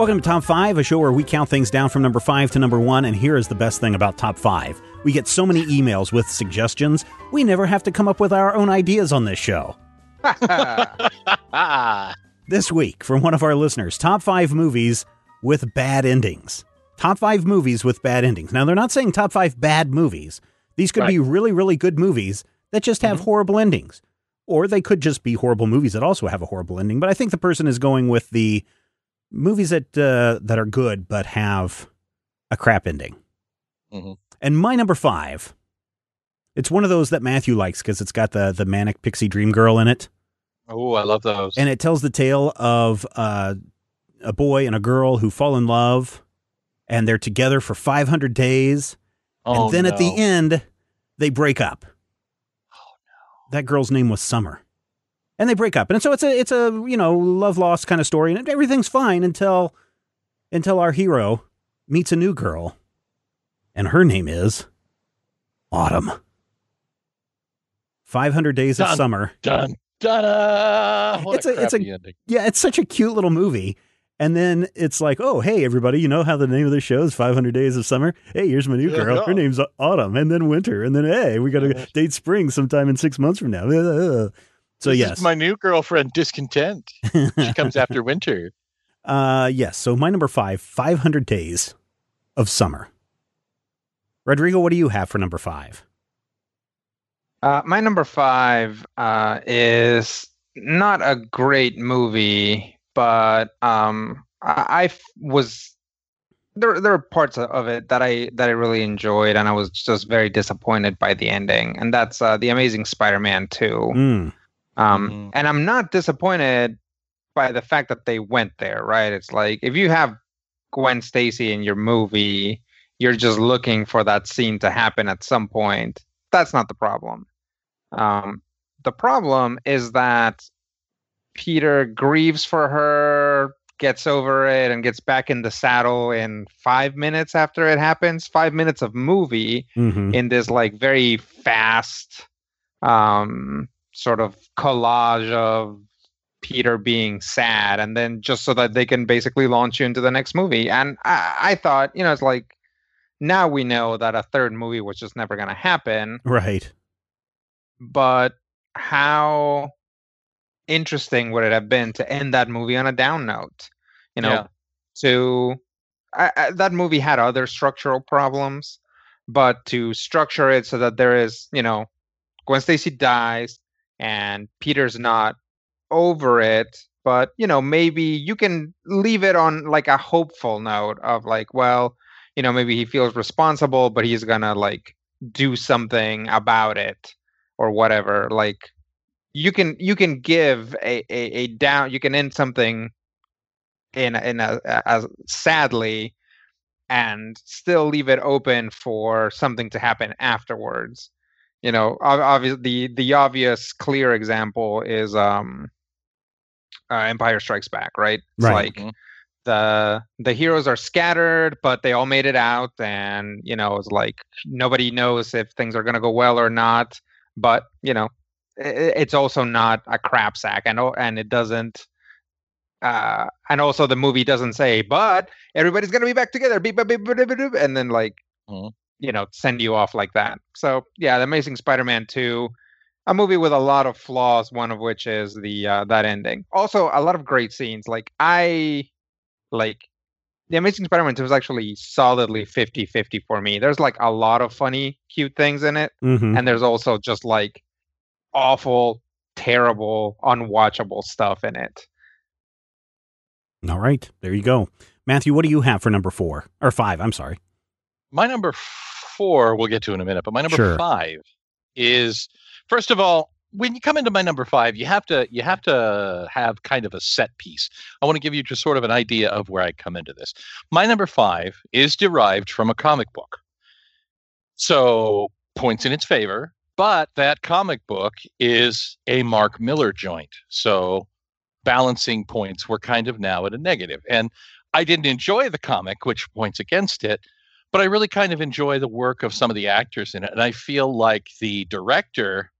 Welcome to Top 5, a show where we count things down from number 5 to number 1, and here is the best thing about Top 5. We get so many emails with suggestions, we never have to come up with our own ideas on this show. this week, from one of our listeners, Top 5 movies with bad endings. Top 5 movies with bad endings. Now, they're not saying top 5 bad movies. These could be really, really good movies that just have mm-hmm. horrible endings. Or they could just be horrible movies that also have a horrible ending. But I think the person is going with the movies that uh, that are good but have a crap ending. Mhm. And my number five, it's one of those that Matthew likes because it's got the the manic pixie dream girl in it, Oh, I love those. and it tells the tale of uh, a boy and a girl who fall in love, and they're together for 500 days, oh, and then at the end they break up. Oh no! That girl's name was Summer, and they break up, and so it's a it's a you know love lost kind of story, and everything's fine until until our hero meets a new girl, and her name is Autumn. Five hundred days of Dun. summer. dun dun. Uh, what It's a, a- it's a- ending. Yeah, it's such a cute little movie. And then it's like, oh, hey, everybody, you know how the name of the show is 500 Days of Summer? Hey, here's my new Yeah, girl. Her name's Autumn. And then Winter. And then, hey, we got to date spring sometime in six months from now. So, This yes. is my new girlfriend, discontent. She comes after winter. uh, yes. So, my number five 500 Days of Summer. Rodrigo, what do you have for number five? Uh, my number five uh, is not a great movie, but um, I, I f- was there. There are parts of- of it that I that I really enjoyed, and I was just very disappointed by the ending. And that's uh, the Amazing Spider-Man two. Mm, Um, Mhm. and I'm not disappointed by the fact that they went there. Right? It's like if you have Gwen Stacy in your movie, you're just looking for that scene to happen at some point. That's not the problem. Um, the problem is that Peter grieves for her, gets over it, and gets back in the saddle in five minutes after it happens. Five minutes of movie mhm. in this like very fast um sort of collage of Peter being sad and then just so that they can basically launch you into the next movie. And I, I thought, you know, it's like now we know that a third movie was just never gonna happen, Right. but how interesting would it have been to end that movie on a down note? You know, Yeah. to I, I, that movie had other structural problems, but to structure it so that there is, you know, Gwen Stacy dies and Peter's not over it, but you know, maybe you can leave it on like a hopeful note of like, well, you know, maybe he feels responsible, but he's gonna like do something about it or whatever. Like you can you can give a, a, a down you can end something in a- in a, as sadly and still leave it open for something to happen afterwards you know obviously the the obvious clear example is um uh, empire strikes back right it's Right. like Mhm. the the heroes are scattered but they all made it out and you know it's like nobody knows if things are going to go well or not but you know i- i- it's also not a crap sack and and it doesn't uh and also the movie doesn't say but everybody's gonna be back together beep, beep, beep, beep, beep, beep, and then like Mhm. You know send you off like that so yeah the amazing spider-man 2 a movie with a lot of flaws one of which is the uh, that ending also a lot of great scenes like i like the amazing spider-man 2 was actually solidly 50-50 for me there's like a lot of funny cute things in it hmm and there's also just like awful terrible unwatchable stuff in it All right. There you go. Matthew, what do you have for number four? Or five, I'm sorry. My number four, we'll get to in a minute, but my number Sure. five is first of all, when you come into my number five, you have to you have to have kind of a set piece. I want to give you just sort of an idea of where I come into this. My number five is derived from a comic book. So points in its favor, but that comic book is a Mark Millar joint. So balancing points were kind of now at a negative. And I didn't enjoy the comic, which points against it, but I really kind of enjoy the work of some of the actors in it. And I feel like the director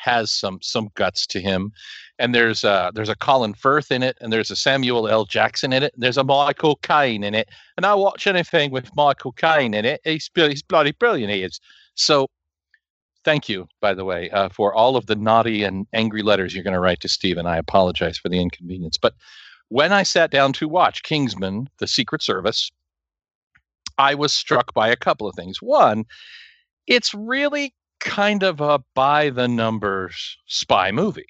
has some some guts to him, and there's a there's a Colin Firth in it, and there's a Samuel L. Jackson in it, and there's a Michael Caine in it, and I watch anything with Michael Caine in it, he's he's bloody brilliant. He is. So, thank you, by the way, uh, for all of the naughty and angry letters you're going to write to Stephen. I apologize for the inconvenience, but when I sat down to watch Kingsman: The Secret Service, I was struck by a couple of things. One, it's really kind of a by the numbers spy movie,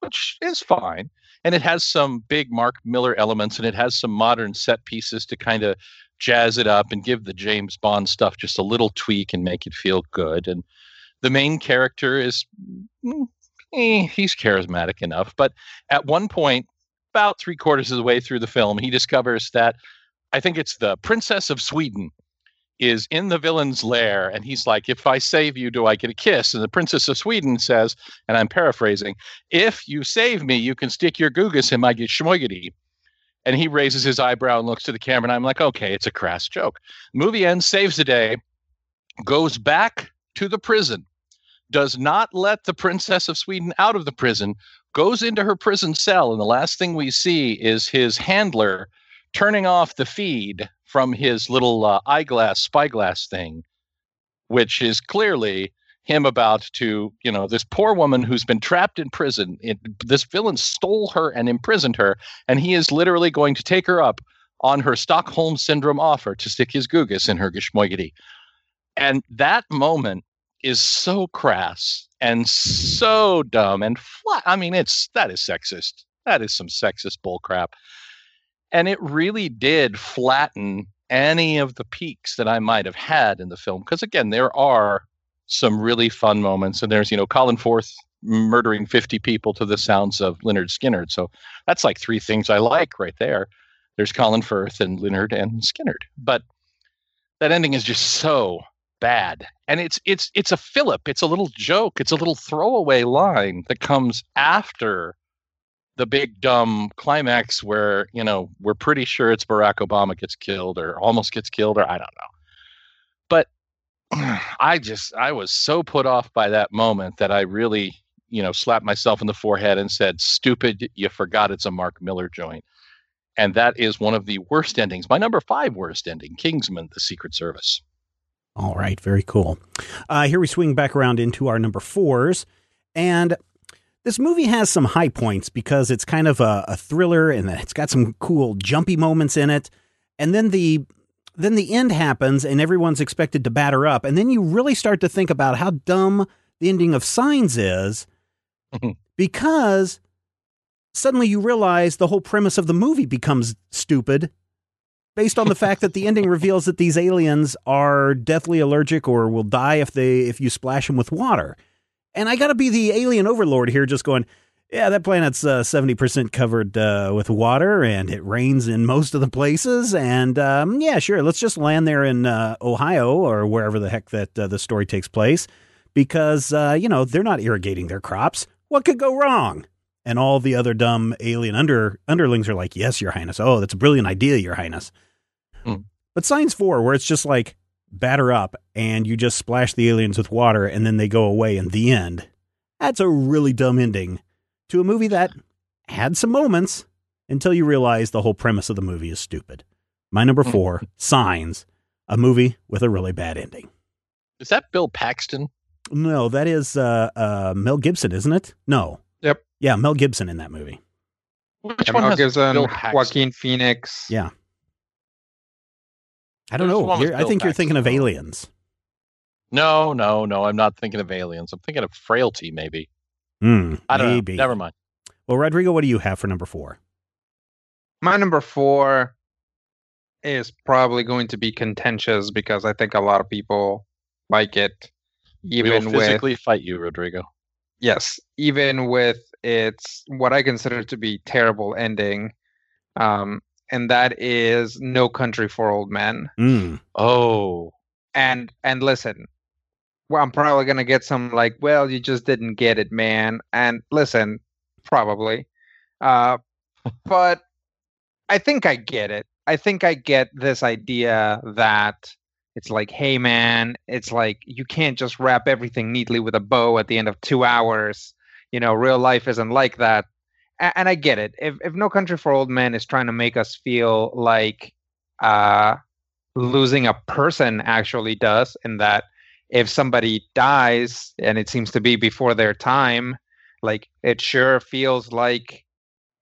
which is fine. And it has some big Mark Millar elements and it has some modern set pieces to kind of jazz it up and give the James Bond stuff just a little tweak and make it feel good. And the main character is, mm, eh, he's charismatic enough. But at one point, about three quarters of the way through the film, he discovers that I think it's the Princess of Sweden is in the villain's lair and he's like if i save you do i get a kiss? And the princess of sweden says and i'm paraphrasing if you save me you can stick your gugus in my geschmoigity and he raises his eyebrow and looks to the camera and i'm like okay it's a crass joke. Movie ends saves the day goes back to the prison does not let the princess of sweden out of the prison goes into her prison cell and the last thing we see is his handler turning off the feed from his little uh, eyeglass spyglass thing, which is clearly him about to, you know, this poor woman who's been trapped in prison. It, this villain stole her and imprisoned her, and he is literally going to take her up on her Stockholm syndrome offer to stick his gugus in her geschmoigety. And that moment is so crass and so dumb and flat. I mean, it's that is sexist. That is some sexist bullcrap and it really did flatten any of the peaks that I might have had in the film. Because again, there are some really fun moments, and there's you know Colin Firth murdering 50 people to the sounds of Lynyrd Skynyrd. So that's like three things I like right there. There's Colin Firth and Lynyrd and Skynyrd, but that ending is just so bad, and it's it's it's a fillip. It's a little joke. It's a little throwaway line that comes after the big dumb climax where you know we're pretty sure it's Barack Obama gets killed or almost gets killed or I don't know. But I just I was so put off by that moment that I really you know slapped myself in the forehead and said, "Stupid, you forgot it's a Mark Millar joint." And that is one of the worst endings. My number five worst ending, Kingsman: The Secret Service. All right, very cool. Uh, here we swing back around into our number fours, and this movie has some high points because it's kind of a, a thriller and it's got some cool jumpy moments in it. And then the then the end happens and everyone's expected to batter up. And then you really start to think about how dumb the ending of Signs is because suddenly you realize the whole premise of the movie becomes stupid based on the fact that the ending reveals that these aliens are deathly allergic or will die if they if you splash them with water. And I got to be the alien overlord here, just going, yeah, that planet's uh, 70% covered uh, with water and it rains in most of the places. And um, yeah, sure, let's just land there in uh, Ohio or wherever the heck that uh, the story takes place because, uh, you know, they're not irrigating their crops. What could go wrong? And all the other dumb alien under underlings are like, yes, Your Highness. Oh, that's a brilliant idea, Your Highness. Mm. But Signs 4, where it's just like, batter up and you just splash the aliens with water and then they go away in the end. That's a really dumb ending to a movie that had some moments until you realize the whole premise of the movie is stupid. My number hmm. four, Signs, a movie with a really bad ending. Is that Bill Paxton? No, that is uh, uh, Mel Gibson, isn't it? No. Yep. Yeah, Mel Gibson in that movie. Which yeah, one Mel Gibson, Joaquin Phoenix. Yeah. I don't know. I think you're thinking of aliens. No, no, no. I'm not thinking of aliens. I'm thinking of frailty, maybe. Mm, I don't maybe. know. Never mind. Well, Rodrigo, what do you have for number four? My number four is probably going to be contentious because I think a lot of people like it. Even we will physically with, fight you, Rodrigo. Yes, even with its what I consider to be terrible ending. Um, and that is No Country for Old Men. Mm. Oh, and and listen, well, I'm probably gonna get some like, well, you just didn't get it, man. And listen, probably, uh, but I think I get it. I think I get this idea that It's like, hey man, it's like you can't just wrap everything neatly with a bow at the end of two hours. You know, real life isn't like that. And I get it. If if No Country for Old Men is trying to make us feel like uh, losing a person actually does, in that if somebody dies and it seems to be before their time, like it sure feels like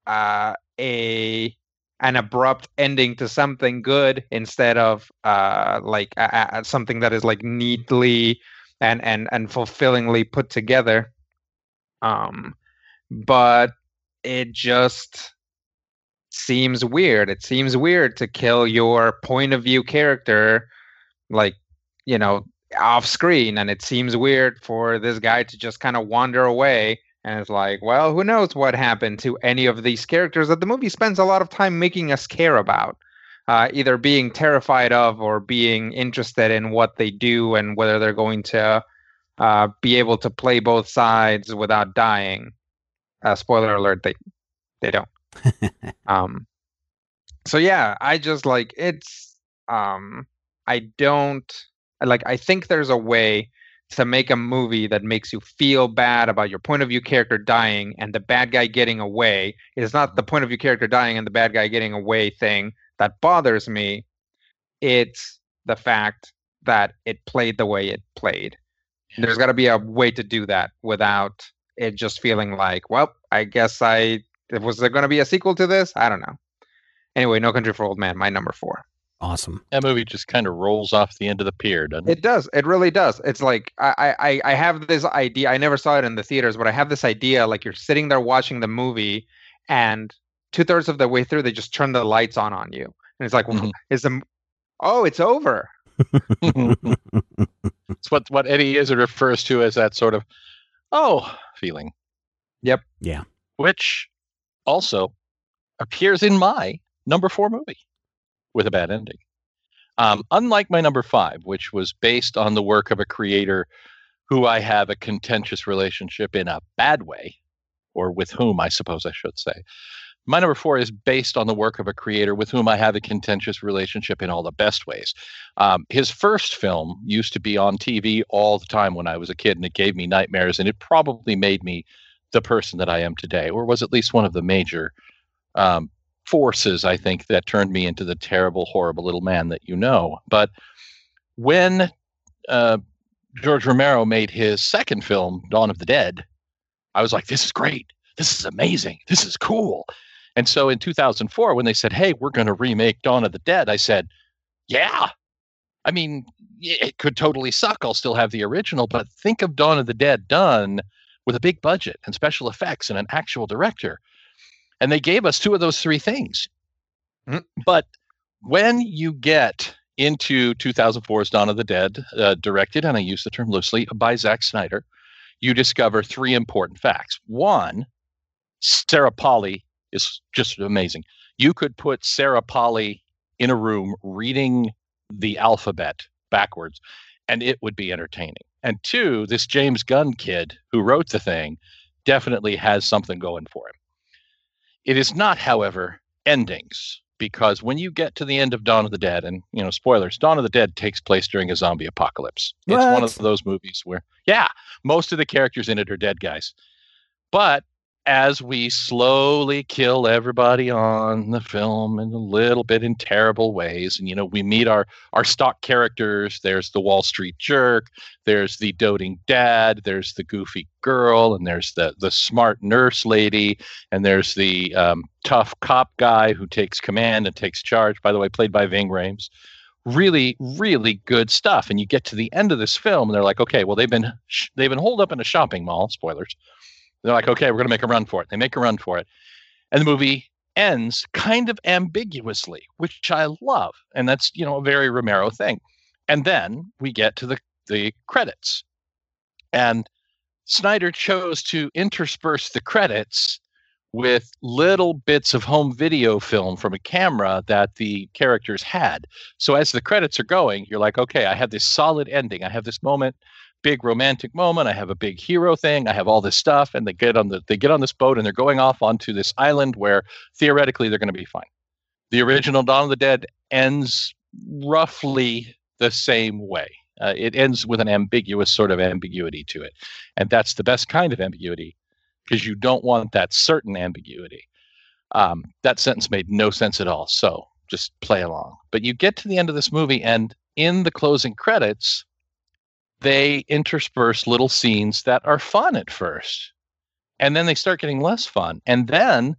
uh, a an abrupt ending to something good instead of uh, like a, a, something that is like neatly and and and fulfillingly put together. Um, but it just seems weird. It seems weird to kill your point of view character, like you know, off screen, and it seems weird for this guy to just kind of wander away and it's like, well, who knows what happened to any of these characters that the movie spends a lot of time making us care about, uh, either being terrified of or being interested in what they do and whether they're going to uh, be able to play both sides without dying. Uh, spoiler alert: they they don't. um, so yeah, I just like it's. Um, I don't like. I think there's a way to make a movie that makes you feel bad about your point of view character dying and the bad guy getting away. It is not the point of view character dying and the bad guy getting away thing that bothers me. It's the fact that it played the way it played. There's got to be a way to do that without it just feeling like, well, I guess I was there going to be a sequel to this? I don't know. Anyway, No Country for Old Men, my number four. Awesome. That movie just kind of rolls off the end of the pier, doesn't it? It does. It really does. It's like I, I I have this idea. I never saw it in the theaters, but I have this idea. Like you're sitting there watching the movie, and two thirds of the way through, they just turn the lights on on you, and it's like, mm-hmm. is the oh, it's over. it's what what Eddie Izzard refers to as that sort of oh feeling. Yep. Yeah. Which also appears in my number four movie with a bad ending. Um, unlike my number five, which was based on the work of a creator who I have a contentious relationship in a bad way, or with whom I suppose I should say. My number four is based on the work of a creator with whom I have a contentious relationship in all the best ways. Um, his first film used to be on TV all the time when I was a kid, and it gave me nightmares, and it probably made me the person that I am today, or was at least one of the major um, forces, I think, that turned me into the terrible, horrible little man that you know. But when uh, George Romero made his second film, Dawn of the Dead, I was like, this is great. This is amazing. This is cool. And so in 2004, when they said, hey, we're going to remake Dawn of the Dead, I said, yeah. I mean, it could totally suck. I'll still have the original, but think of Dawn of the Dead done with a big budget and special effects and an actual director. And they gave us two of those three things. Mm-hmm. But when you get into 2004's Dawn of the Dead, uh, directed, and I use the term loosely, by Zack Snyder, you discover three important facts. One, Sarah Polley is just amazing. You could put Sarah Polley in a room reading the alphabet backwards, and it would be entertaining. And two, this James Gunn kid who wrote the thing definitely has something going for him. It is not, however, endings because when you get to the end of Dawn of the Dead, and you know, spoilers, Dawn of the Dead takes place during a zombie apocalypse. What? It's one of those movies where, yeah, most of the characters in it are dead guys. But as we slowly kill everybody on the film in a little bit in terrible ways. And you know we meet our our stock characters. There's the wall street jerk. There's the doting dad. There's the goofy girl. And there's the the smart nurse lady. And there's the um, tough cop guy who takes command and takes charge by the way played by Ving Rhames. Really really good stuff. And you get to the end of this film and they're like okay well they've been they've been holed up in a shopping mall spoilers they're like, okay, we're going to make a run for it. They make a run for it. And the movie ends kind of ambiguously, which I love. And that's, you know, a very Romero thing. And then we get to the, the credits. And Snyder chose to intersperse the credits with little bits of home video film from a camera that the characters had. So as the credits are going, you're like, okay, I have this solid ending. I have this moment big romantic moment. I have a big hero thing. I have all this stuff, and they get on the they get on this boat and they're going off onto this island where theoretically they're going to be fine. The original Dawn of the Dead ends roughly the same way. Uh, it ends with an ambiguous sort of ambiguity to it. And that's the best kind of ambiguity because you don't want that certain ambiguity. Um, that sentence made no sense at all. So just play along. But you get to the end of this movie, and in the closing credits, they intersperse little scenes that are fun at first. And then they start getting less fun. And then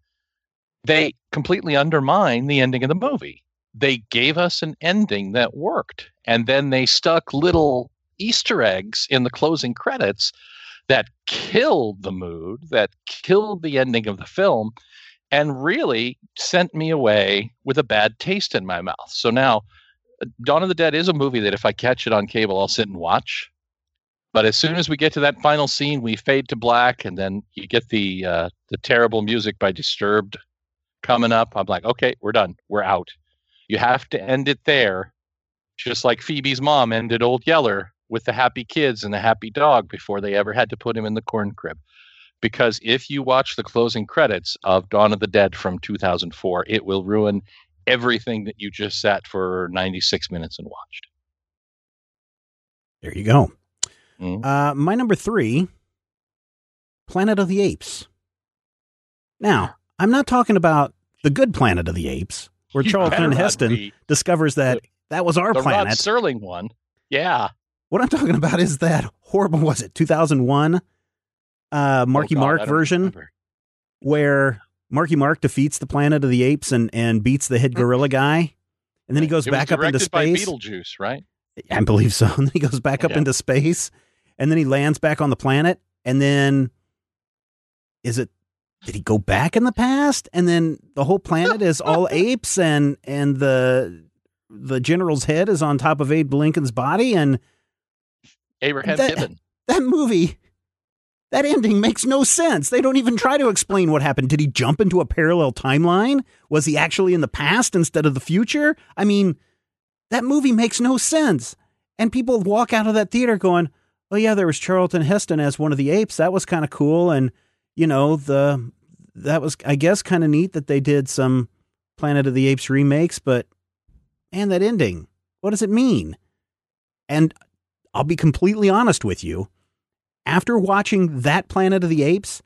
they completely undermine the ending of the movie. They gave us an ending that worked. And then they stuck little Easter eggs in the closing credits that killed the mood, that killed the ending of the film, and really sent me away with a bad taste in my mouth. So now, uh, Dawn of the Dead is a movie that if I catch it on cable, I'll sit and watch. But as soon as we get to that final scene, we fade to black, and then you get the uh, the terrible music by Disturbed coming up. I'm like, okay, we're done. We're out. You have to end it there, just like Phoebe's mom ended Old Yeller with the happy kids and the happy dog before they ever had to put him in the corn crib. Because if you watch the closing credits of Dawn of the Dead from 2004, it will ruin everything that you just sat for 96 minutes and watched. There you go. Mm-hmm. Uh, my number three Planet of the Apes. Now, I'm not talking about the good Planet of the Apes, where you Charlton Heston discovers that the, that was our the planet. Rod Serling one. Yeah. What I'm talking about is that horrible, was it 2001 uh, Marky oh God, Mark version remember. where Marky Mark defeats the planet of the apes and, and beats the head mm. gorilla guy. And then he goes it back up into space. Beetlejuice, right? I believe so. And then he goes back up yeah. into space and then he lands back on the planet. And then is it did he go back in the past? And then the whole planet is all apes and and the the general's head is on top of Abe Lincoln's body and Abraham that, That movie, that ending makes no sense. They don't even try to explain what happened. Did he jump into a parallel timeline? Was he actually in the past instead of the future? I mean, that movie makes no sense. And people walk out of that theater going, "Oh yeah, there was Charlton Heston as one of the apes. That was kind of cool." And you know, the that was I guess kind of neat that they did some Planet of the Apes remakes, but and that ending, what does it mean? And I'll be completely honest with you. After watching that Planet of the Apes,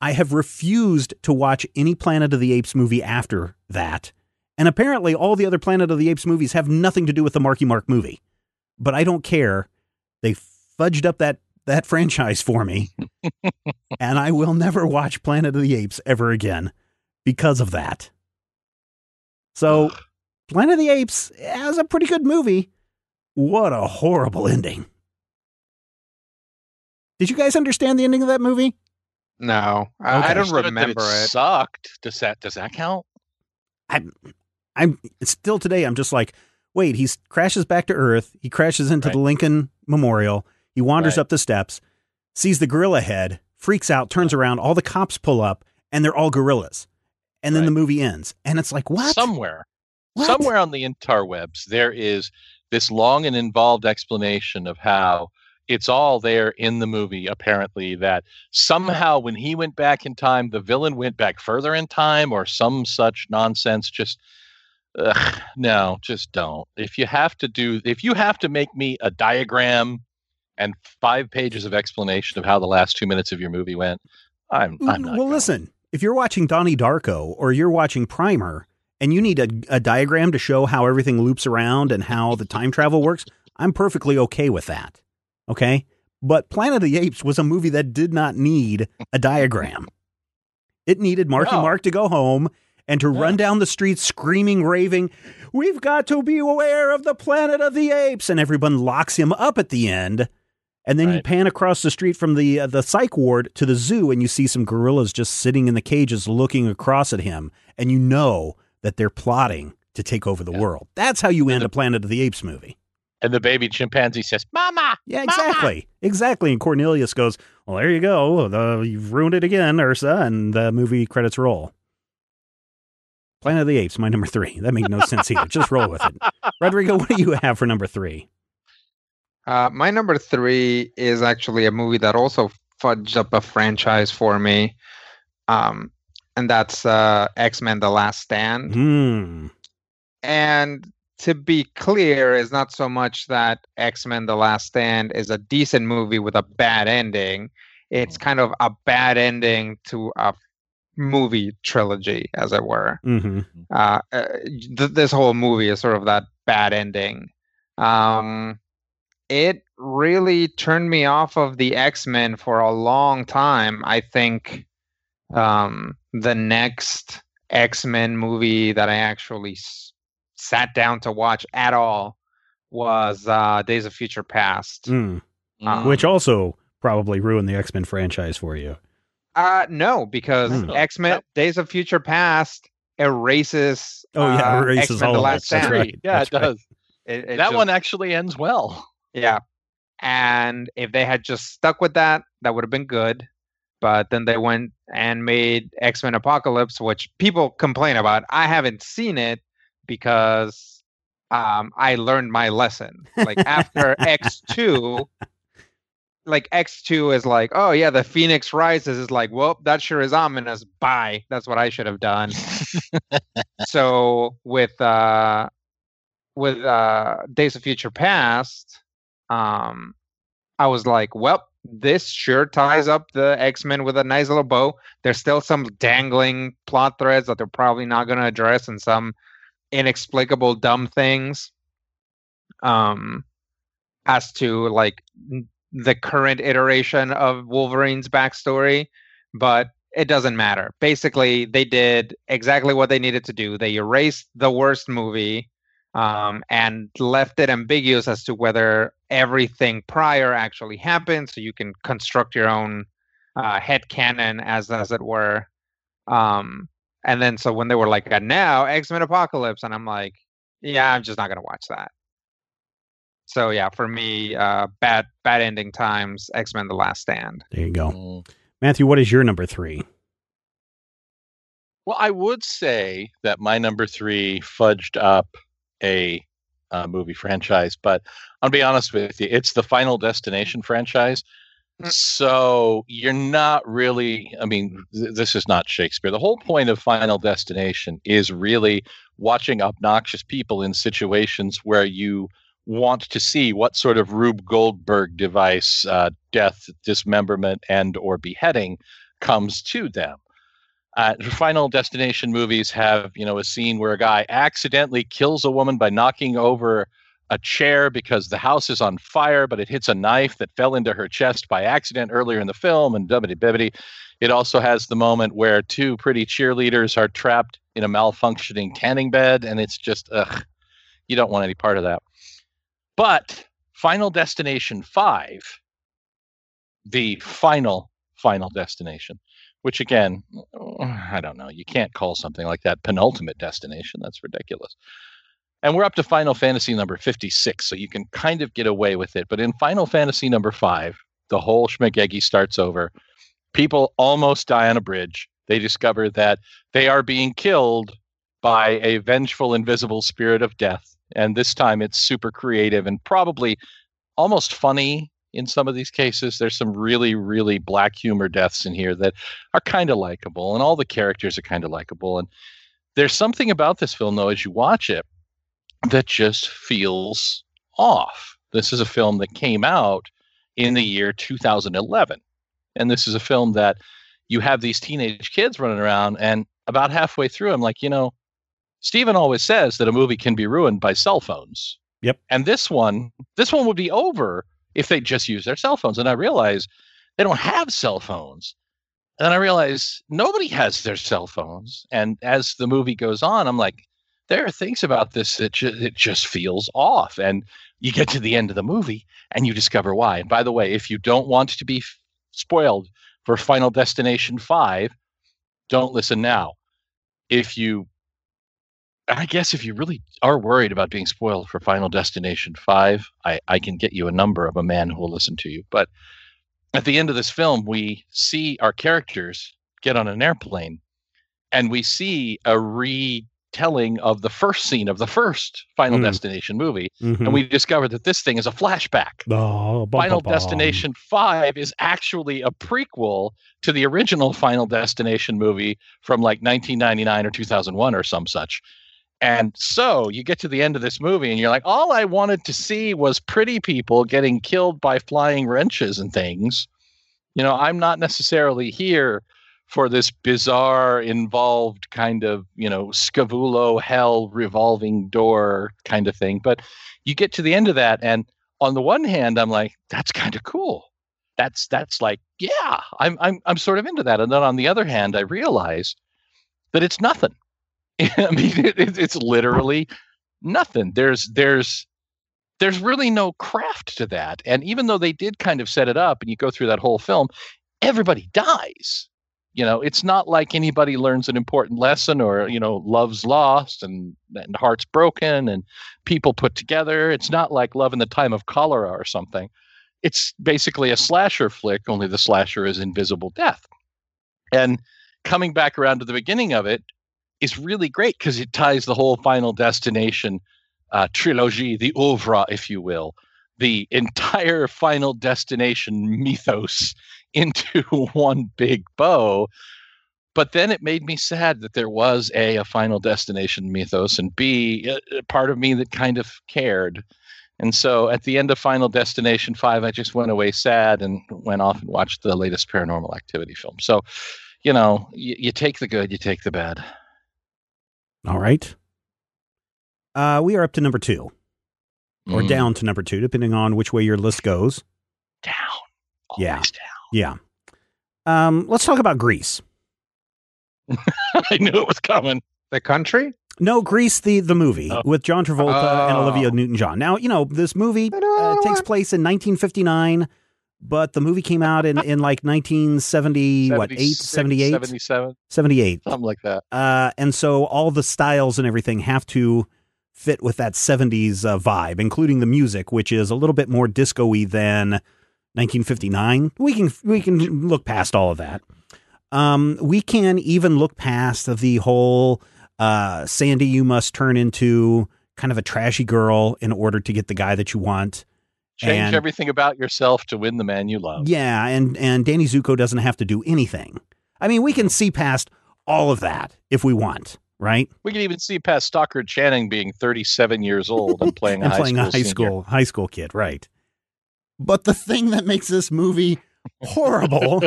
I have refused to watch any Planet of the Apes movie after that. And apparently, all the other Planet of the Apes movies have nothing to do with the Marky Mark movie. But I don't care. They fudged up that, that franchise for me. and I will never watch Planet of the Apes ever again because of that. So, Planet of the Apes has a pretty good movie. What a horrible ending. Did you guys understand the ending of that movie? No, I, okay. I don't remember it, it. Sucked. Does that does that count? I'm I'm still today. I'm just like, wait. He crashes back to Earth. He crashes into right. the Lincoln Memorial. He wanders right. up the steps, sees the gorilla head, freaks out, turns around. All the cops pull up, and they're all gorillas. And then right. the movie ends, and it's like what? Somewhere, what? somewhere on the interwebs, there is this long and involved explanation of how it's all there in the movie apparently that somehow when he went back in time the villain went back further in time or some such nonsense just ugh, no just don't if you have to do if you have to make me a diagram and five pages of explanation of how the last two minutes of your movie went i'm, mm-hmm. I'm not well going. listen if you're watching donnie darko or you're watching primer and you need a, a diagram to show how everything loops around and how the time travel works, I'm perfectly okay with that. Okay. But Planet of the Apes was a movie that did not need a diagram. It needed Marky no. Mark to go home and to run down the streets screaming, raving, We've got to be aware of the Planet of the Apes. And everyone locks him up at the end. And then right. you pan across the street from the uh, the psych ward to the zoo, and you see some gorillas just sitting in the cages looking across at him, and you know that they're plotting to take over the yeah. world. That's how you end the, a Planet of the Apes movie. And the baby chimpanzee says, "Mama." Yeah, exactly, Mama! exactly. And Cornelius goes, "Well, there you go. The, you've ruined it again, Ursa." And the movie credits roll. Planet of the Apes, my number three. That made no sense either. Just roll with it. Rodrigo, what do you have for number three? Uh, my number three is actually a movie that also fudged up a franchise for me. Um, and that's uh, X Men: The Last Stand. Mm. And to be clear, is not so much that X Men: The Last Stand is a decent movie with a bad ending. It's kind of a bad ending to a movie trilogy, as it were. Mm-hmm. Uh, uh, th- this whole movie is sort of that bad ending. Um, it really turned me off of the X Men for a long time. I think um, the next X Men movie that I actually s- sat down to watch at all was uh, Days of Future Past. Mm. Um, Which also probably ruined the X Men franchise for you. Uh, no, because Hmm. X Men Days of Future Past erases. Oh yeah, uh, erases X-Men: all The of Last it. That's right. Yeah, That's it right. does. It- it that just- one actually ends well. Yeah. And if they had just stuck with that, that would have been good. But then they went and made X Men Apocalypse, which people complain about. I haven't seen it because um, I learned my lesson. Like after X2, like X2 is like, oh yeah, the Phoenix rises is like, well, that sure is ominous. Bye. That's what I should have done. so with uh with uh Days of Future Past, um I was like, well, this sure ties up the X-Men with a nice little bow. There's still some dangling plot threads that they're probably not going to address and some inexplicable dumb things um as to like the current iteration of Wolverine's backstory, but it doesn't matter. Basically, they did exactly what they needed to do. They erased the worst movie um, and left it ambiguous as to whether everything prior actually happened, so you can construct your own uh, head canon, as as it were. Um, and then so when they were like, now X Men Apocalypse," and I'm like, "Yeah, I'm just not gonna watch that." So yeah, for me, uh, bad bad ending times. X Men: The Last Stand. There you go, Mm. Matthew. What is your number three? Well, I would say that my number three fudged up a uh, movie franchise, but I'll be honest with you, it's the Final Destination franchise. Mm. So you're not really, I mean, th- this is not Shakespeare. The whole point of Final Destination is really watching obnoxious people in situations where you want to see what sort of Rube Goldberg device, uh, death, dismemberment, and or beheading comes to them. Uh, Final Destination movies have, you know, a scene where a guy accidentally kills a woman by knocking over a chair because the house is on fire, but it hits a knife that fell into her chest by accident earlier in the film, and dubbity bibbity. It also has the moment where two pretty cheerleaders are trapped in a malfunctioning tanning bed, and it's just, ugh, you don't want any part of that. But Final Destination 5, the final, final destination, which again, I don't know, you can't call something like that penultimate destination. That's ridiculous. And we're up to Final Fantasy number 56, so you can kind of get away with it. But in Final Fantasy number 5, the whole schmagegi starts over. People almost die on a bridge. They discover that they are being killed by a vengeful, invisible spirit of death. And this time it's super creative and probably almost funny in some of these cases. There's some really, really black humor deaths in here that are kind of likable, and all the characters are kind of likable. And there's something about this film, though, as you watch it, that just feels off. This is a film that came out in the year 2011. And this is a film that you have these teenage kids running around, and about halfway through, I'm like, you know, Steven always says that a movie can be ruined by cell phones. Yep. And this one, this one would be over if they just use their cell phones. And I realize they don't have cell phones. And then I realize nobody has their cell phones. And as the movie goes on, I'm like, there are things about this that ju- it just feels off. And you get to the end of the movie and you discover why. And by the way, if you don't want to be f- spoiled for Final Destination 5, don't listen now. If you I guess if you really are worried about being spoiled for Final Destination 5, I, I can get you a number of a man who will listen to you. But at the end of this film, we see our characters get on an airplane and we see a retelling of the first scene of the first Final Mm. Destination movie. Mhm. And we discover that this thing is a flashback. Oh, bum, Final bum, bum. Destination 5 is actually a prequel to the original Final Destination movie from like 1999 or 2001 or some such. And so you get to the end of this movie and you're like, all I wanted to see was pretty people getting killed by flying wrenches and things. You know, I'm not necessarily here for this bizarre, involved kind of, you know, Scavulo hell revolving door kind of thing. But you get to the end of that, and on the one hand, I'm like, that's kind of cool. That's that's like, yeah, I'm I'm I'm sort of into that. And then on the other hand, I realize that it's nothing. I mean, it, it's literally nothing. There's there's there's really no craft to that. And even though they did kind of set it up, and you go through that whole film, everybody dies. You know, it's not like anybody learns an important lesson or you know love's lost and and hearts broken and people put together. It's not like Love in the Time of Cholera or something. It's basically a slasher flick, only the slasher is invisible death. And coming back around to the beginning of it, is really great because it ties the whole Final Destination uh, trilogy, the oeuvre, if you will, the entire Final Destination mythos into one big bow. But then it made me sad that there was a, a Final Destination mythos, and B, part of me that kind of cared. And so at the end of Final Destination 5, I just went away sad and went off and watched the latest paranormal activity film. So, you know, you take the good, you take the bad. All right. Uh, we are up to number two, or Mm. down to number two, depending on which way your list goes. down. Yeah. Down. Yeah. Um, let's talk about Grease. I knew it was coming. The country? No, Grease, the the movie Oh. with John Travolta and Oh. Olivia Newton-John. Now, you know this movie uh, takes place in 1959, but the movie came out in in like 1970, what 8, 78, 77, 78. something like that. Uh, and so all the styles and everything have to fit with that 70s uh, vibe, including the music, which is a little bit more disco-y than 1959. We can we can look past all of that. Um, we can even look past the whole uh, Sandy, you must turn into kind of a trashy girl in order to get the guy that you want. Change And- everything about yourself to win the man you love. Yeah, and and Danny Zuko doesn't have to do anything. I mean, we can mm-hmm. see past all of that if we want, right? We can even see past Stockard Channing being 37 years old and playing a and high playing school a high senior. school high school kid, right? But the thing that makes this movie horrible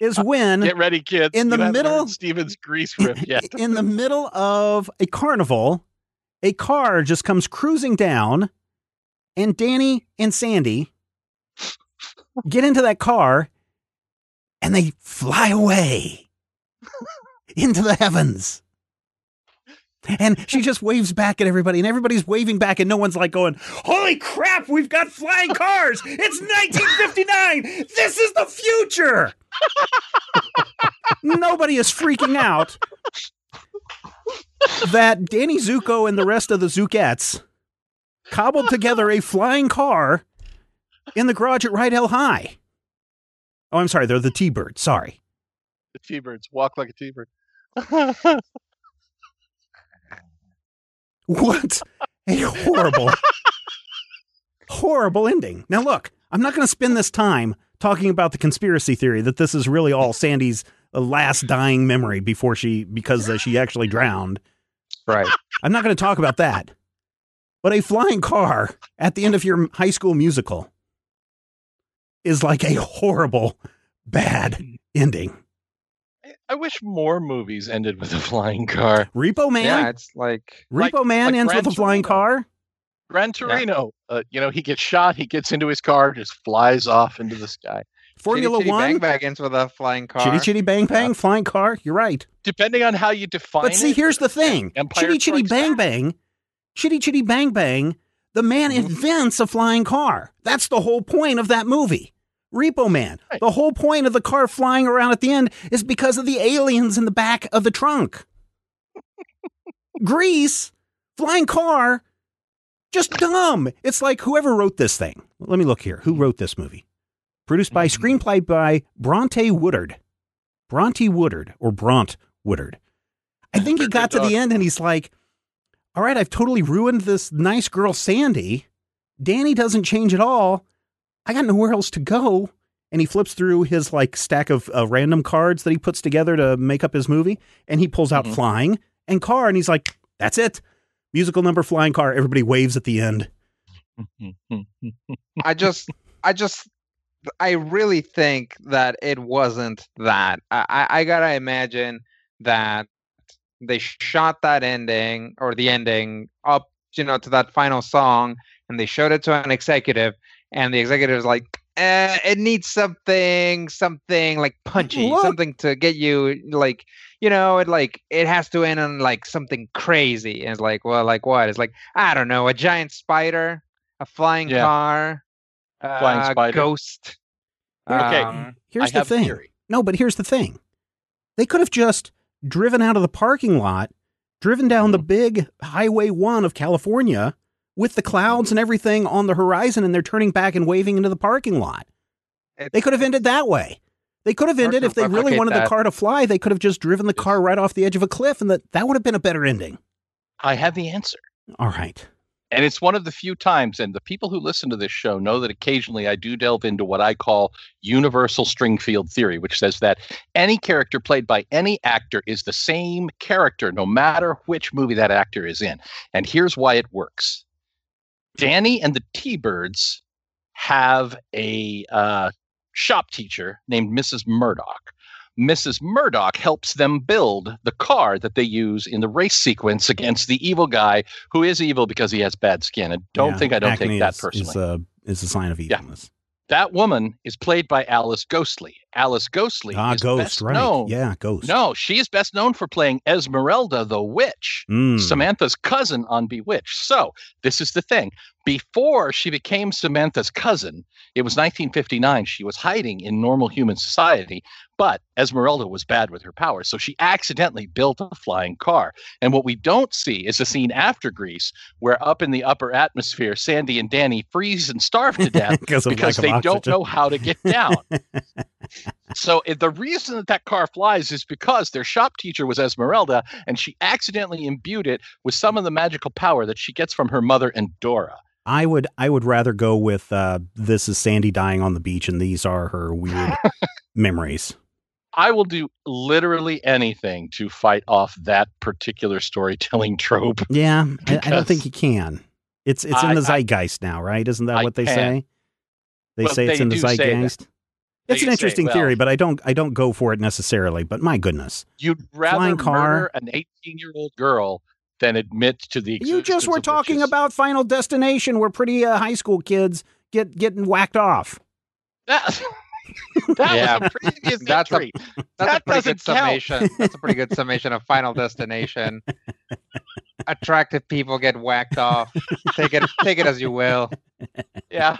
is when Get ready, kids. In the You haven't middle- Steven's grease riff yet. in the middle of a carnival, a car just comes cruising down, and Danny and Sandy get into that car and they fly away into the heavens. And she just waves back at everybody, and everybody's waving back, and no one's like going, Holy crap, we've got flying cars! It's 1959! This is the future! Nobody is freaking out that Danny Zuko and the rest of the Zukettes cobbled together a flying car in the garage at Rydell High. Oh, I'm sorry, they're the T-Bird. Sorry. the T-birds walk like a T-bird. What a horrible, horrible ending. Now, look, I'm not going to spend this time talking about the conspiracy theory that this is really all Sandy's last dying memory before she, because uh, she actually drowned. Right. I'm not going to talk about that. But a flying car at the end of your high school musical is like a horrible, bad ending. I wish more movies ended with a flying car. Repo Man, Yeah, it's like Repo like- Man like ends Gran with a flying Torino. car. Gran Torino, uh, you know, he gets shot, he gets into his car, just flies off into the sky. Formula Chitty Chitty One, Bang Bang ends with a flying car. Chitty Chitty Bang Bang, flying car. You're right. Depending on how you define But see, it, here's the thing: Empire Chitty Chitty Strikes Bang Bang, Chitty Chitty Bang Bang. The man Mhm. invents a flying car. That's the whole point of that movie. Repo Man. Right. The whole point of the car flying around at the end is because of the aliens in the back of the trunk. Grease, flying car, just dumb. It's like whoever wrote this thing. Let me look here. Who wrote this movie? Produced by Mhm. screenplay by Bronte Woodard. Bronte Woodard or Bront Woodard. I think he got to the end and he's like, all right, I've totally ruined this nice girl, Sandy. Danny doesn't change at all. I got nowhere else to go. And he flips through his like stack of uh, random cards that he puts together to make up his movie, and he pulls out Mhm. flying, and car, and he's like, "That's it." Musical number, flying car. Everybody waves at the end. I just, I just, I really think that it wasn't that. I, I, I gotta imagine that they shot that ending or the ending up, you know, to that final song, and they showed it to an executive, and the executive is like, eh, "It needs something, something like punchy, Look. something to get you like." You know, it like it has to end on like something crazy. And it's like, well, like what? It's like I don't know, a giant spider, a flying Yeah. car, Flying uh, spider. ghost. Okay. Um, Here's I the have thing. theory. No, but here's the thing. They could have just driven out of the parking lot, driven down the Mm-hmm. big Highway 1 of California with the clouds and everything on the horizon, and they're turning back and waving into the parking lot. They could have ended that way. They could have ended if they really wanted the car to fly. They could have just driven the car right off the edge of a cliff, and that that would have been a better ending. I have the answer. All right. And it's one of the few times, and the people who listen to this show know that occasionally I do delve into what I call universal string field theory, which says that any character played by any actor is the same character no matter which movie that actor is in. And here's why it works Danny and the T Birds have a uh, shop teacher named Mrs. Murdock. Mrs. Murdock helps them build the car that they use in the race sequence against the evil guy who is evil because he has bad skin. And don't Yeah, think I don't acne take that is, personally. Is a, is a sign of Yeah. evilness. that woman is played by Alice Ghostley. Alice Ghostley Ah, Ghost, right. known. Yeah, Ghost. No, she is best known for playing Esmeralda the Witch. Mm. Samantha's cousin on Bewitched. So, this is the thing. Before she became Samantha's cousin, it was 1959. She was hiding in normal human society, but Esmeralda was bad with her powers. So, she accidentally built a flying car. And what we don't see is the scene after Grease where up in the upper atmosphere, Sandy and Danny freeze and starve to death because of because lack they of don't know how to get down. so the reason that that car flies is because their shop teacher was Esmeralda, and she accidentally imbued it with some of the magical power that she gets from her mother and Dora. I would I would rather go with uh, this is Sandy dying on the beach and these are her weird memories. I will do literally anything to fight off that particular storytelling trope. Yeah, I, I don't think you can. It's it's in I- the I- zeitgeist now, right? Isn't that I what they can. say? They Well, say it's they in the do say that. zeitgeist. They It's an say, interesting well- theory, but I don't I don't go for it necessarily. But my goodness, You'd rather Flying car. murder an 18 year old girl than admit to the you just were of talking witches. about Final Destination, where pretty uh, high school kids get getting whacked off. that. that Yeah. was a previous That's a- That's That a pretty good count. summation. That's a pretty good summation of Final Destination. Attractive people get whacked off. Take it, take it as you will. Yeah.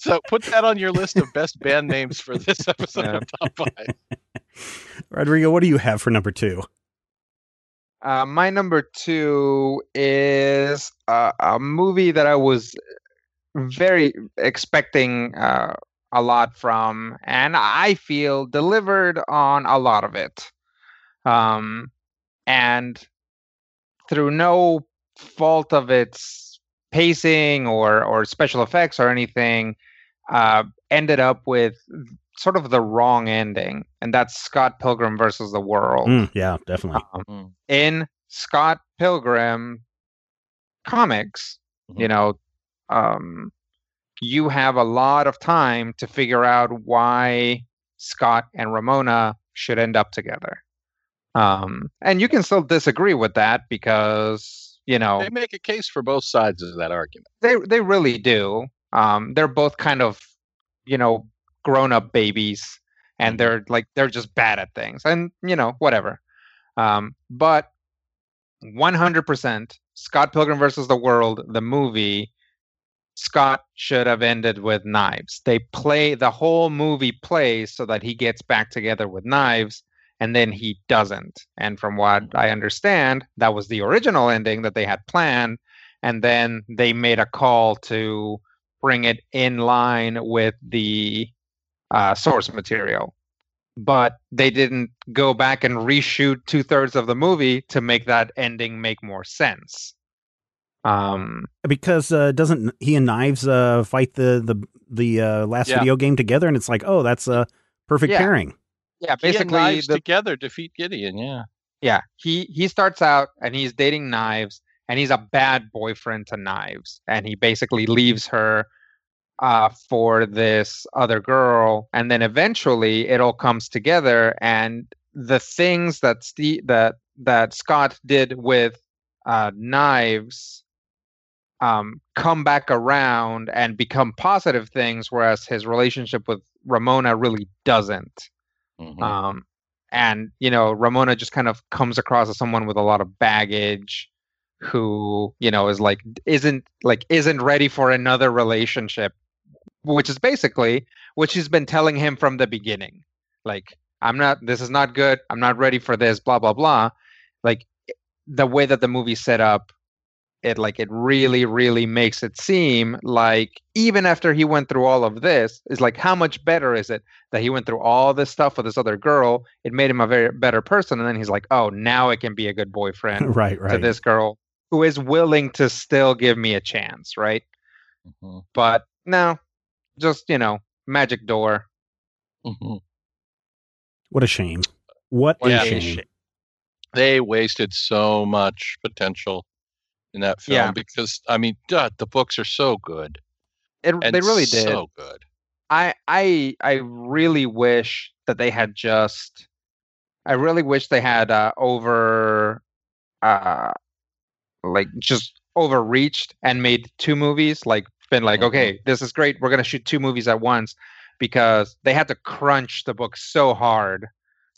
So put that on your list of best band names for this episode Yeah. of Top Five. Rodrigo, what do you have for number two? Uh, my number two is uh, a movie that I was very expecting uh, a lot from, and I feel delivered on a lot of it. Um, and through no fault of its pacing or or special effects or anything, uh, ended up with sort of the wrong ending, and that's Scott Pilgrim versus the World Mm, yeah, definitely. um, Mm. in Scott Pilgrim comics, you Mhm. know, um, you have a lot of time to figure out why Scott and Ramona should end up together. Um, and you can still disagree with that because, you know, They make a case for both sides of that argument. they they really do. Um, they're both kind of, you know, grown up babies, and Mhm. they're like they're just bad at things, and you know whatever. Um, but 100% Scott Pilgrim versus the World, the movie, Scott should have ended with knives. They play the whole movie plays so that he gets back together with knives, and then he doesn't. And from what I understand, that was the original ending that they had planned and then they made a call to bring it in line with the uh, source material. But they didn't go back and reshoot two thirds of the movie to make that ending make more sense. Um, Because uh, doesn't he and Knives uh, fight the the the uh, last Yeah. video game together, and it's like, oh, that's a perfect Yeah. pairing. yeah, He and basically, knives the, together defeat Gideon. Yeah. Yeah, he he starts out and he's dating Knives, and he's a bad boyfriend to Knives, and he basically leaves her uh, for this other girl, and then eventually it all comes together, and the things that Steve that that Scott did with uh, Knives um, come back around and become positive things, whereas his relationship with Ramona really doesn't. Mhm. Um, and you know, Ramona just kind of comes across as someone with a lot of baggage, who you know is like isn't like isn't ready for another relationship, which is basically what she's been telling him from the beginning. Like, I'm not. This is not good. I'm not ready for this. Blah blah blah. Like the way that the movie set up it like it really really makes it seem like even after he went through all of this is like how much better is it that he went through all this stuff with this other girl it made him a very better person and then he's like oh now i can be a good boyfriend right, to this girl who is willing to still give me a chance right Mhm. but no just you know magic door Mhm. What a shame. What a Yeah. shame. They wasted so much potential in that film Yeah. because I mean, duh, the books are so good. it, And they really did so good. I I I really wish that they had just I really wish they had uh over uh like just overreached and made two movies like been like Mhm. okay this is great we're going to shoot two movies at once because they had to crunch the book so hard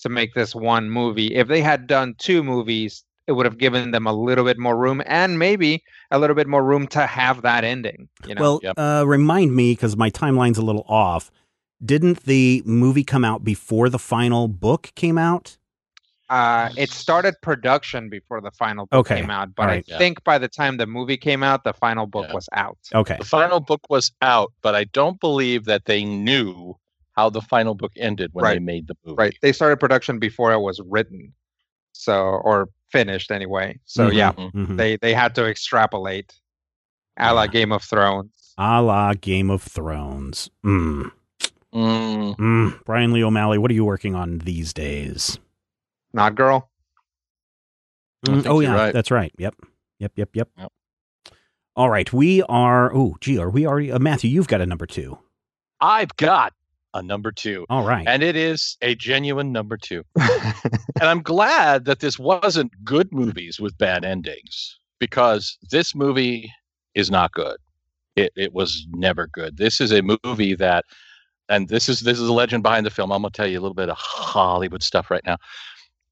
to make this one movie if they had done two movies it would have given them a little bit more room and maybe a little bit more room to have that ending you know Well, Yep. uh, remind me because my timeline's a little off. Didn't the movie come out before the final book came out? Uh, it started production before the final book Okay. came out, but Alright. I Yeah. think by the time the movie came out, the final book Yeah. was out. Okay. The final book was out, but I don't believe that they knew how the final book ended when they Right. made the movie. Right. They started production before it was written. So or finished anyway. So Mhm. yeah, Mhm. they they had to extrapolate a la Yeah. Game of Thrones. A la Game of Thrones. Mm. Mm, Mm. Brian Lee O'Malley, what are you working on these days? Not girl. Mm, oh yeah, right. that's right. Yep, yep, yep, yep. Yep. All right, we are. Oh, gee, are we already? Uh, Matthew, you've got a number two. I've got a number two, All right. and it is a genuine number two. and I'm glad that this wasn't good movies with bad endings because this movie is not good. It it was never good. This is a movie that, and this is this is a legend behind the film. I'm gonna tell you a little bit of Hollywood stuff right now.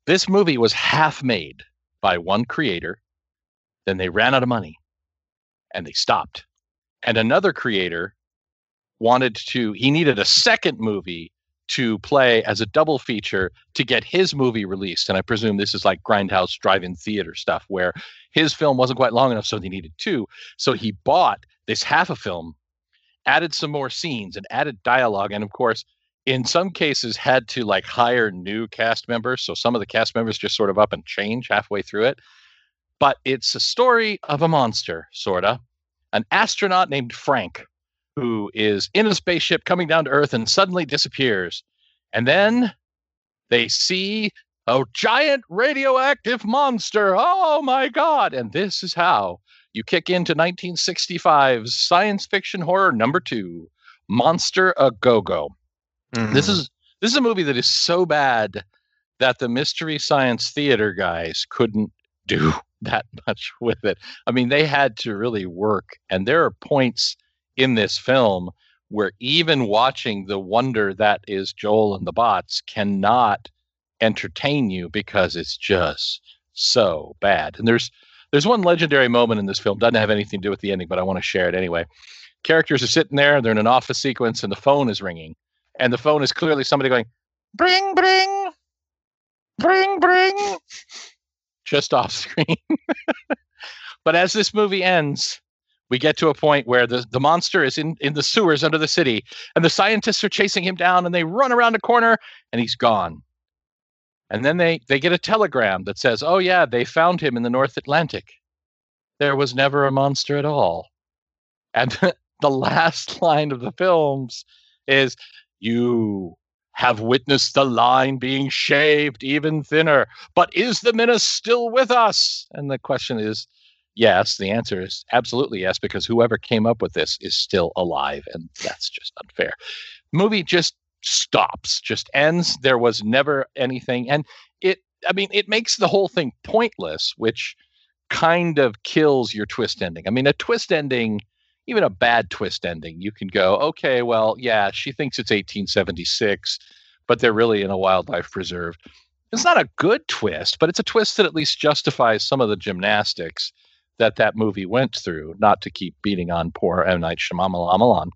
This movie was half made by one creator, then they ran out of money, and they stopped. And another creator wanted to. He needed a second movie to play as a double feature to get his movie released. And I presume this is like Grindhouse drive-in theater stuff where his film wasn't quite long enough, so they needed two. So he bought this half a film, added some more scenes and added dialogue, and of course, in some cases had to like hire new cast members. So some of the cast members just sort of up and change halfway through it. But it's a story of a monster, sorta. An astronaut named Frank who is in a spaceship coming down to Earth and suddenly disappears. And then they see a giant radioactive monster. Oh my God. And this is how you kick into 1965's science fiction horror number two Monster a Go Go. This mm-hmm. is this is a movie that is so bad that the mystery science theater guys couldn't do that much with it. I mean, they had to really work, and there are points in this film where even watching the wonder that is Joel and the bots cannot entertain you because it's just so bad. And there's there's one legendary moment in this film doesn't have anything to do with the ending, but I want to share it anyway. Characters are sitting there, they're in an office sequence, and the phone is ringing, and the phone is clearly somebody going, "Bring, bring, bring, bring," just off screen. but as this movie ends, we get to a point where the, the monster is in, in the sewers under the city, and the scientists are chasing him down, and they run around a corner, and he's gone. And then they, they get a telegram that says, Oh, yeah, they found him in the North Atlantic. There was never a monster at all. And the last line of the films is, You have witnessed the line being shaved even thinner. But is the menace still with us? And the question is yes. The answer is absolutely yes, because whoever came up with this is still alive, and that's just unfair. Movie just stops, just ends. There was never anything. And it, I mean, it makes the whole thing pointless, which kind of kills your twist ending. I mean, a twist ending, even a bad twist ending, you can go, okay, well, yeah, she thinks it's 1876, but they're really in a wildlife preserve. It's not a good twist, but it's a twist that at least justifies some of the gymnastics that that movie went through, not to keep beating on poor M. Night Shyamalan.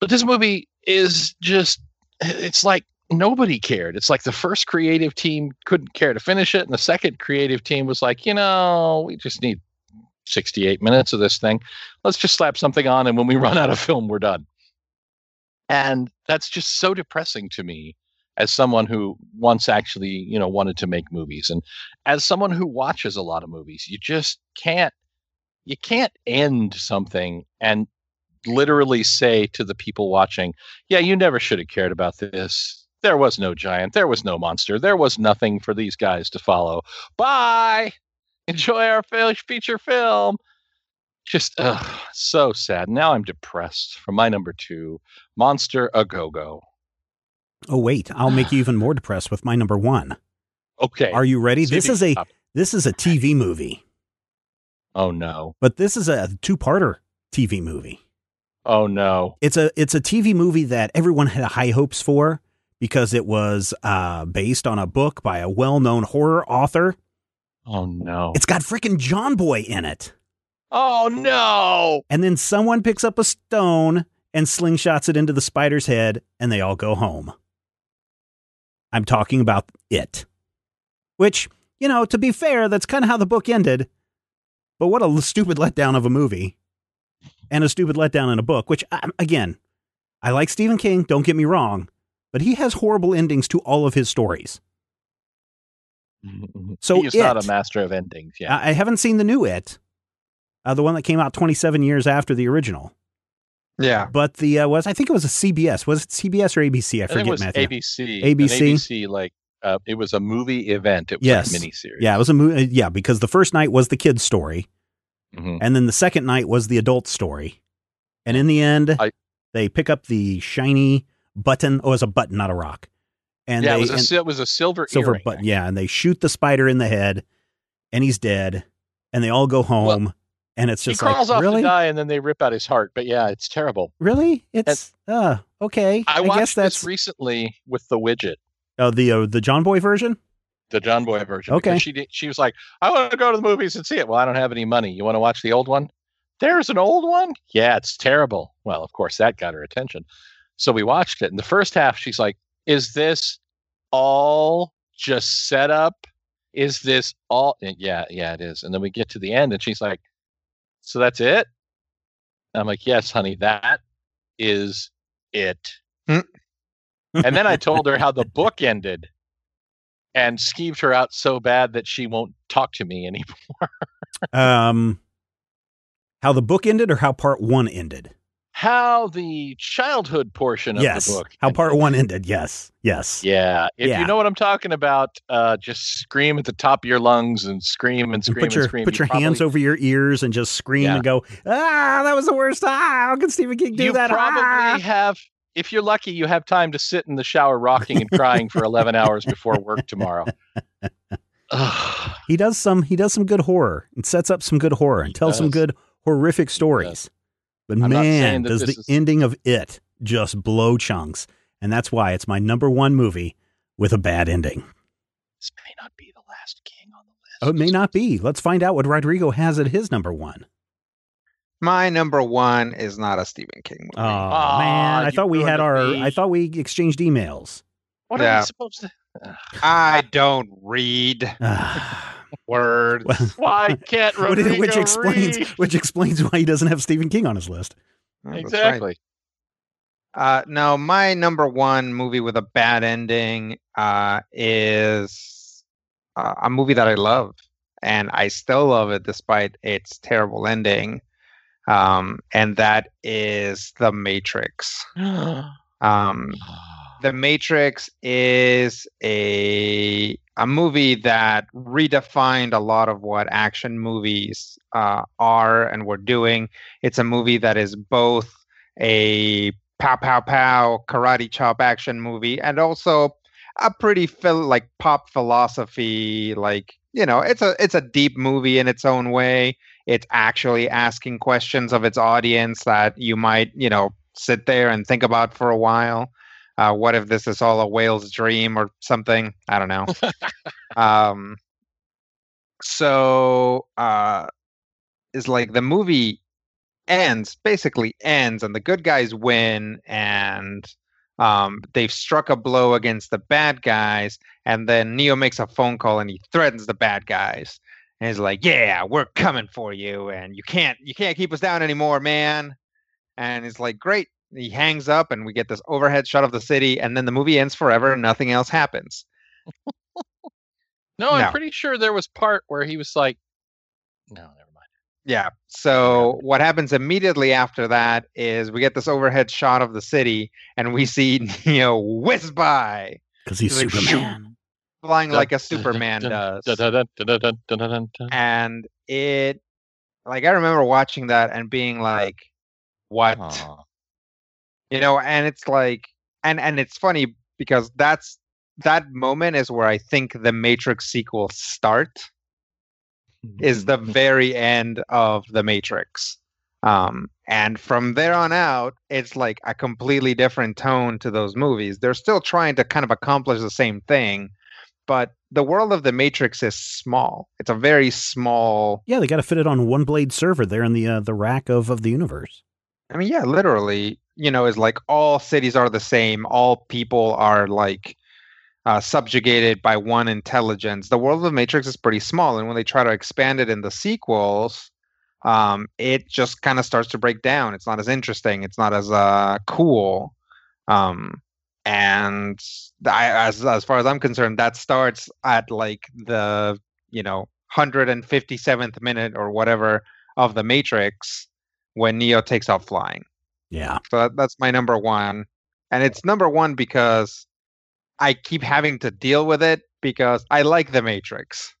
But this movie is just, it's like nobody cared. It's like the first creative team couldn't care to finish it, and the second creative team was like, you know, we just need 68 minutes of this thing. Let's just slap something on, and when we run out of film, we're done. And that's just so depressing to me as someone who once actually, you know, wanted to make movies. And as someone who watches a lot of movies, you just can't you can't end something and literally say to the people watching, yeah, you never should have cared about this. There was no giant. There was no monster. There was nothing for these guys to follow. Bye. Enjoy our feature film. Just so sad. Now I'm depressed for my number two, Monster A Go Go. Oh wait, I'll make you even more depressed with my number one. Okay. Are you ready? this is a this is a TV movie. Oh no. But this is a two-parter TV movie. Oh no. It's a it's a TV movie that everyone had high hopes for because it was uh, based on a book by a well-known horror author. Oh no. It's got freaking John Boy in it. Oh no. And then someone picks up a stone and slingshots it into the spider's head and they all go home. I'm talking about it. Which, you know, to be fair, that's kind of how the book ended. But what a stupid letdown of a movie and a stupid letdown in a book, which, um, again, I like Stephen King, don't get me wrong, but he has horrible endings to all of his stories. Mm-hmm. So he's it, not a master of endings. Yeah, I haven't seen the new It, uh, the one that came out 27 years after the original. Yeah, but the uh, was I think it was a CBS. Was it CBS or ABC? I, I forget. it was Matthew. ABC. ABC. ABC like uh, it was a movie event. It was yes. a miniseries. Yeah, it was a movie. Uh, yeah, because the first night was the kids' story, mm-hmm. and then the second night was the adult story, and in the end, I, they pick up the shiny button. Oh, it's a button, not a rock. And yeah, they, it, was a, it was a silver silver button. Yeah, and they shoot the spider in the head, and he's dead, and they all go home. Well, and it's just he crawls like, off really? to die, and then they rip out his heart. But yeah, it's terrible. Really? It's and uh okay. I, I watched guess that's this recently with the widget. Oh, the uh, the John Boy version. The John Boy version. Okay. She did, she was like, I want to go to the movies and see it. Well, I don't have any money. You want to watch the old one? There's an old one. Yeah, it's terrible. Well, of course that got her attention. So we watched it. In the first half, she's like, "Is this all just set up? Is this all?" And yeah, yeah, it is. And then we get to the end, and she's like, so that's it? I'm like, yes, honey, that is it. And then I told her how the book ended and skeeved her out so bad that she won't talk to me anymore. um, how the book ended or how part one ended? How the childhood portion of yes. the book. How part one ended. Yes. Yes. Yeah. If yeah. you know what I'm talking about, uh, just scream at the top of your lungs and scream and scream and put your, and scream. Put your probably, hands over your ears and just scream yeah. and go, ah, that was the worst. Ah, how can Stephen King do you that? probably ah. have, if you're lucky, you have time to sit in the shower rocking and crying for 11 hours before work tomorrow. he does some, he does some good horror and sets up some good horror and he tells does. some good horrific stories. But I'm man, does the is... ending of it just blow chunks. And that's why it's my number one movie with a bad ending. This may not be the last king on the list. Oh, it may not be. Let's find out what Rodrigo has at his number one. My number one is not a Stephen King movie. Oh, oh man, I thought we had our. Me. I thought we exchanged emails. What yeah. are we supposed to? I don't read words. why can't Rodrigo which explains read? which explains why he doesn't have Stephen King on his list. Oh, exactly. Right. Uh, no, my number one movie with a bad ending uh, is uh, a movie that I love, and I still love it despite its terrible ending. Um, and that is The Matrix. um, The Matrix is a a movie that redefined a lot of what action movies uh, are and were doing. It's a movie that is both a pow pow pow karate chop action movie and also a pretty phil- like pop philosophy like you know it's a it's a deep movie in its own way it's actually asking questions of its audience that you might you know sit there and think about for a while uh, what if this is all a whale's dream or something? I don't know. Um so uh is like the movie ends basically ends and the good guys win and um, they've struck a blow against the bad guys and then neo makes a phone call and he threatens the bad guys. And he's like yeah we're coming for you and you can't you can't keep us down anymore man. And he's like great he hangs up and we get this overhead shot of the city and then the movie ends forever and nothing else happens no, I'm pretty sure there was part where he was like, "No, never mind." Yeah. So what happens immediately after that is we get this overhead shot of the city and we see Neo whiz by Because he's Like, Superman. flying Dun, like a Superman dun, does. dun. And it like I remember watching that and being like, what? Aw. You know, and it's like and and it's funny because that's that moment is where I think the Matrix sequels start. is the very end of the Matrix. Um, and from there on out, it's like a completely different tone to those movies. They're still trying to kind of accomplish the same thing, but the world of the Matrix is small. It's a very small. Yeah, they got to fit it on one blade server there in the uh, the rack of of the universe. I mean, yeah, literally, you know, is like all cities are the same. All people are like uh, subjugated by one intelligence. The world of Matrix is pretty small, and when they try to expand it in the sequels, um, it just kind of starts to break down. It's not as interesting. It's not as uh, cool. Um, and I, as as far as I'm concerned, that starts at like the you know 157th minute or whatever of the Matrix when Neo takes off flying. Yeah, So that's my number one. And it's number one because I keep having to deal with it because I like The Matrix.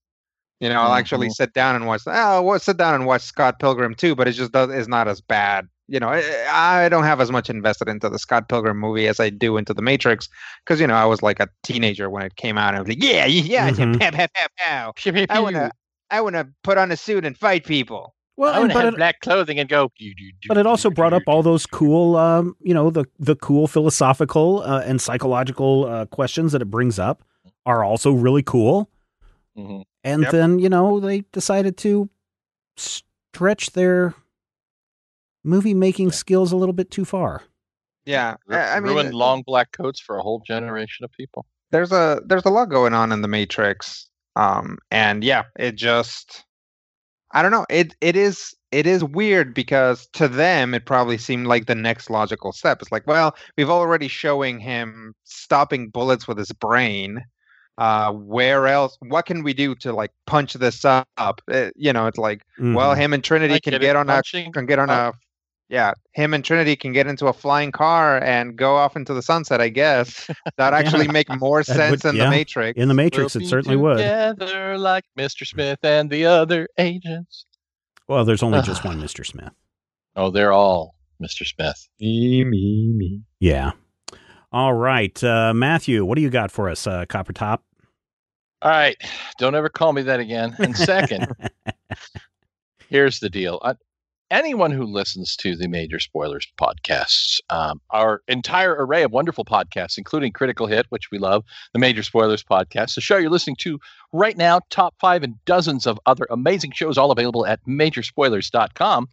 You know, I'll actually Mhm. sit down and watch. Oh, well, sit down and watch Scott Pilgrim too, but it just does is not as bad. You know, I, I don't have as much invested into the Scott Pilgrim movie as I do into The Matrix because you know I was like a teenager when it came out. And I was like, yeah, yeah, yeah, Mhm. pow, pow, pow, pow. Pew, pew, I wanna, I wanna put on a suit and fight people. Well, I and, want to but have it, black clothing and go. "Do, do, do, but it also brought up all those cool, um, you know, the the cool philosophical uh, and psychological uh, questions that it brings up are also really cool. Mhm. And Yep. then you know they decided to stretch their movie making Yeah. skills a little bit too far. Yeah, Ru- I I mean, ruined long black coats for a whole generation of people. there's a there's a lot going on in the matrix um and yeah it just i don't know. It it is it is weird because to them it probably seemed like the next logical step. It's like well we've already showing him stopping bullets with his brain. Uh where else what can we do to like punch this up? Uh, you know it's like well Mhm. him and trinity I can get get it, on a can get on a yeah him and trinity can get into a flying car and go off into the sunset i guess that actually make more sense would- in yeah. the matrix in the Matrix, We'll it be certainly would. Together like Mr. Smith and the other agents. Well, there's only just one Mr. Smith. Oh, they're all Mr. Smith. me me me Yeah. All right, uh, Matthew, what do you got for us, uh, Copper Top? All right, don't ever call me that again. And second, here's the deal. I, anyone who listens to the Major Spoilers podcasts, um, our entire array of wonderful podcasts, including Critical Hit, which we love, the Major Spoilers podcast, the show you're listening to right now, top five and dozens of other amazing shows, all available at majorspoilers.com,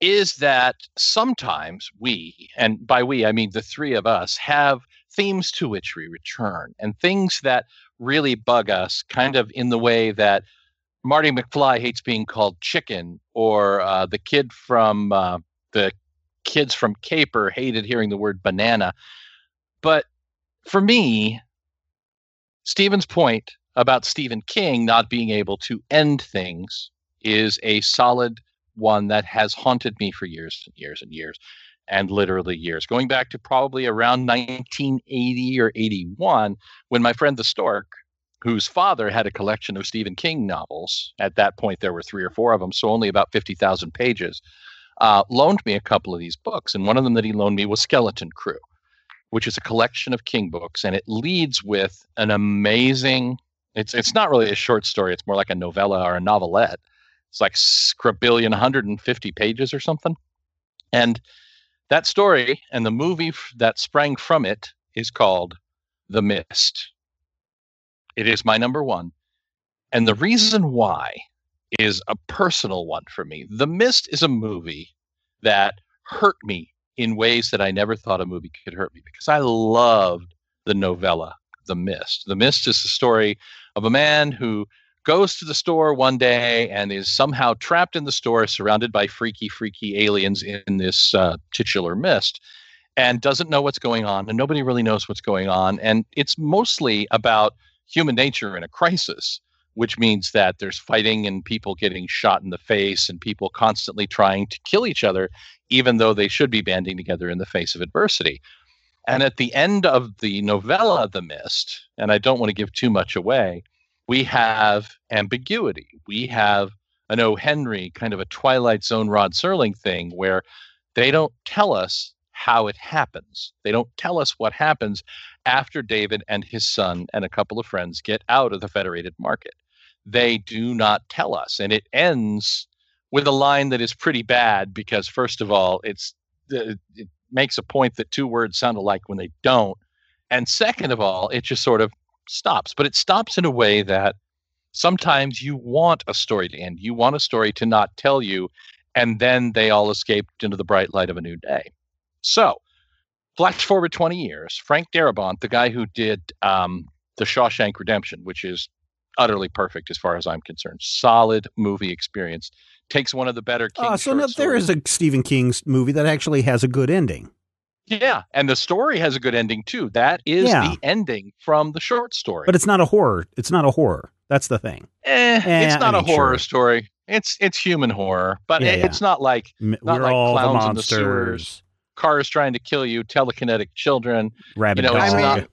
is that sometimes we, and by we, I mean the three of us, have themes to which we return and things that really bug us, kind of in the way that Marty McFly hates being called chicken, or uh, the kid from uh, the kids from Caper hated hearing the word banana. But for me, Stephen's point about Stephen King not being able to end things is a solid one that has haunted me for years and years and years. and literally years, going back to probably around 1980 or 81, when my friend the Stork, whose father had a collection of Stephen King novels, at that point there were three or four of them, so only about 50,000 pages, uh, loaned me a couple of these books. And one of them that he loaned me was Skeleton Crew, which is a collection of King books. And it leads with an amazing, it's, it's not really a short story, it's more like a novella or a novelette. It's like scribillion, 150 pages or something. And that story and the movie that sprang from it is called The Mist. It is my number one. And the reason why is a personal one for me. The Mist is a movie that hurt me in ways that I never thought a movie could hurt me because I loved the novella, The Mist. The Mist is the story of a man who goes to the store one day and is somehow trapped in the store, surrounded by freaky, freaky aliens in this uh, titular mist, and doesn't know what's going on. And nobody really knows what's going on. And it's mostly about human nature in a crisis, which means that there's fighting and people getting shot in the face and people constantly trying to kill each other, even though they should be banding together in the face of adversity. And at the end of the novella, The Mist, and I don't want to give too much away, we have ambiguity. We have an O. Henry kind of a Twilight Zone Rod Serling thing where they don't tell us how it happens. They don't tell us what happens after David and his son and a couple of friends get out of the Federated Market. They do not tell us. And it ends with a line that is pretty bad because, first of all, it's uh, it makes a point that two words sound alike when they don't. And second of all, it just sort of stops, but it stops in a way that sometimes you want a story to end. You want a story to not tell you, and then they all escaped into the bright light of a new day. So, flash forward 20 years, Frank Darabont, the guy who did um, The Shawshank Redemption, which is utterly perfect as far as I'm concerned, solid movie experience, takes one of the better King. Uh, so no, there is a Stephen King's movie that actually has a good ending. Yeah, and the story has a good ending too. That is yeah. the ending from the short story. But it's not a horror. It's not a horror. That's the thing. Eh, eh it's not I mean, a horror sure. story. It's it's human horror, but yeah, it's yeah. not like not We're like all clowns the in the sewers, cars trying to kill you, telekinetic children, rabbit you know, dog. I, mean, not,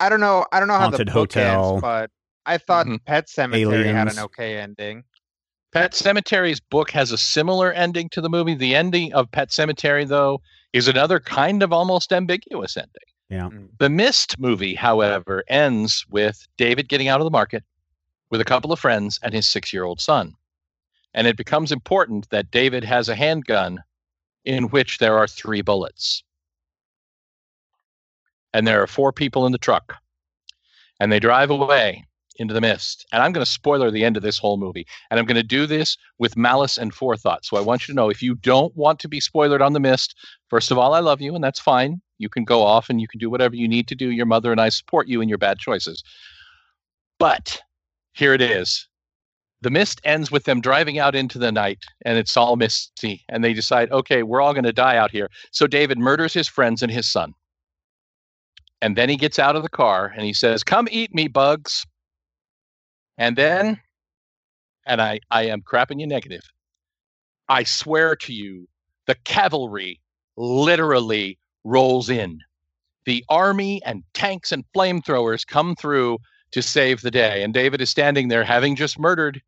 I don't know. I don't know how the book hotel. ends, but I thought Mhm. Pet Sematary had an okay ending. Pet Sematary's book has a similar ending to the movie. The ending of Pet Sematary, though, is another kind of almost ambiguous ending. Yeah. Mm. The Mist movie, however, ends with David getting out of the market with a couple of friends and his six year old son. And it becomes important that David has a handgun in which there are three bullets. And there are four people in the truck. And they drive away into the mist. And I'm going to spoiler the end of this whole movie. And I'm going to do this with malice and forethought. So I want you to know if you don't want to be spoiled on the mist, first of all, I love you, and that's fine. You can go off and you can do whatever you need to do. Your mother and I support you in your bad choices. But here it is. The mist ends with them driving out into the night and it's all misty. And they decide, okay, we're all going to die out here. So David murders his friends and his son. And then he gets out of the car and he says, Come eat me, bugs. And then, and I, I am crapping you negative, I swear to you, the cavalry literally rolls in. The army and tanks and flamethrowers come through to save the day. And David is standing there having just murdered,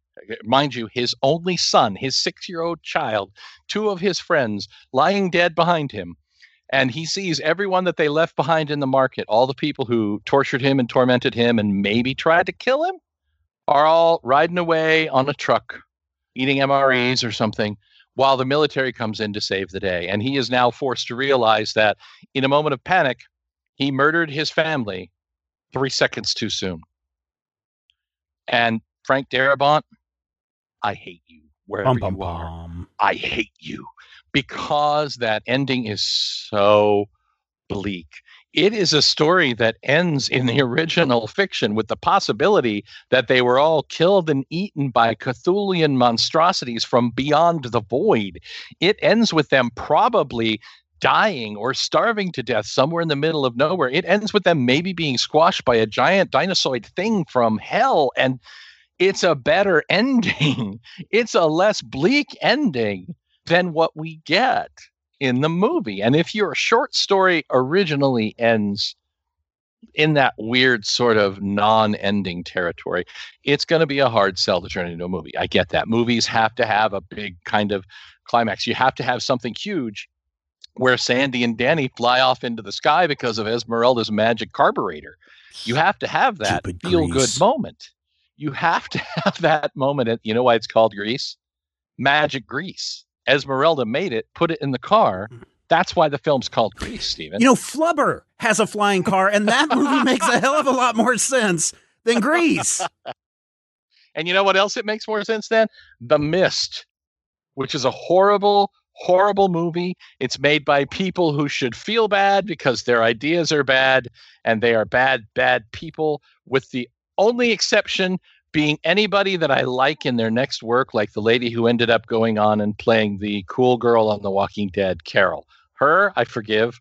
mind you, his only son, his six year old child, two of his friends lying dead behind him. And he sees everyone that they left behind in the market, all the people who tortured him and tormented him and maybe tried to kill him, are all riding away on a truck, eating MREs or something, while the military comes in to save the day. And he is now forced to realize that in a moment of panic, he murdered his family three seconds too soon. And Frank Darabont, I hate you wherever Bum, bum, you are. bum. I hate you because that ending is so bleak. It is a story that ends in the original fiction with the possibility that they were all killed and eaten by Cthulhian monstrosities from beyond the void. It ends with them probably dying or starving to death somewhere in the middle of nowhere. It ends with them maybe being squashed by a giant dinosaur thing from hell. And it's a better ending. It's a less bleak ending than what we get in the movie. And if your short story originally ends in that weird sort of non-ending territory, it's going to be a hard sell to turn into a movie. I get that. Movies have to have a big kind of climax. You have to have something huge where Sandy and Danny fly off into the sky because of Esmeralda's magic carburetor. You have to have that Stupid feel good moment. You have to have that moment. And you know why it's called Grease? Magic Grease. Esmeralda made it, put it in the car. Mm. That's why the film's called Grease, Stephen. You know, Flubber has a flying car, and that movie makes a hell of a lot more sense than Grease. And you know what else it makes more sense than? The Mist, which is a horrible, horrible movie. It's made by people who should feel bad because their ideas are bad and they are bad, bad people, with the only exception being anybody that I like in their next work, like the lady who ended up going on and playing the cool girl on The Walking Dead, Carol. Her, I forgive.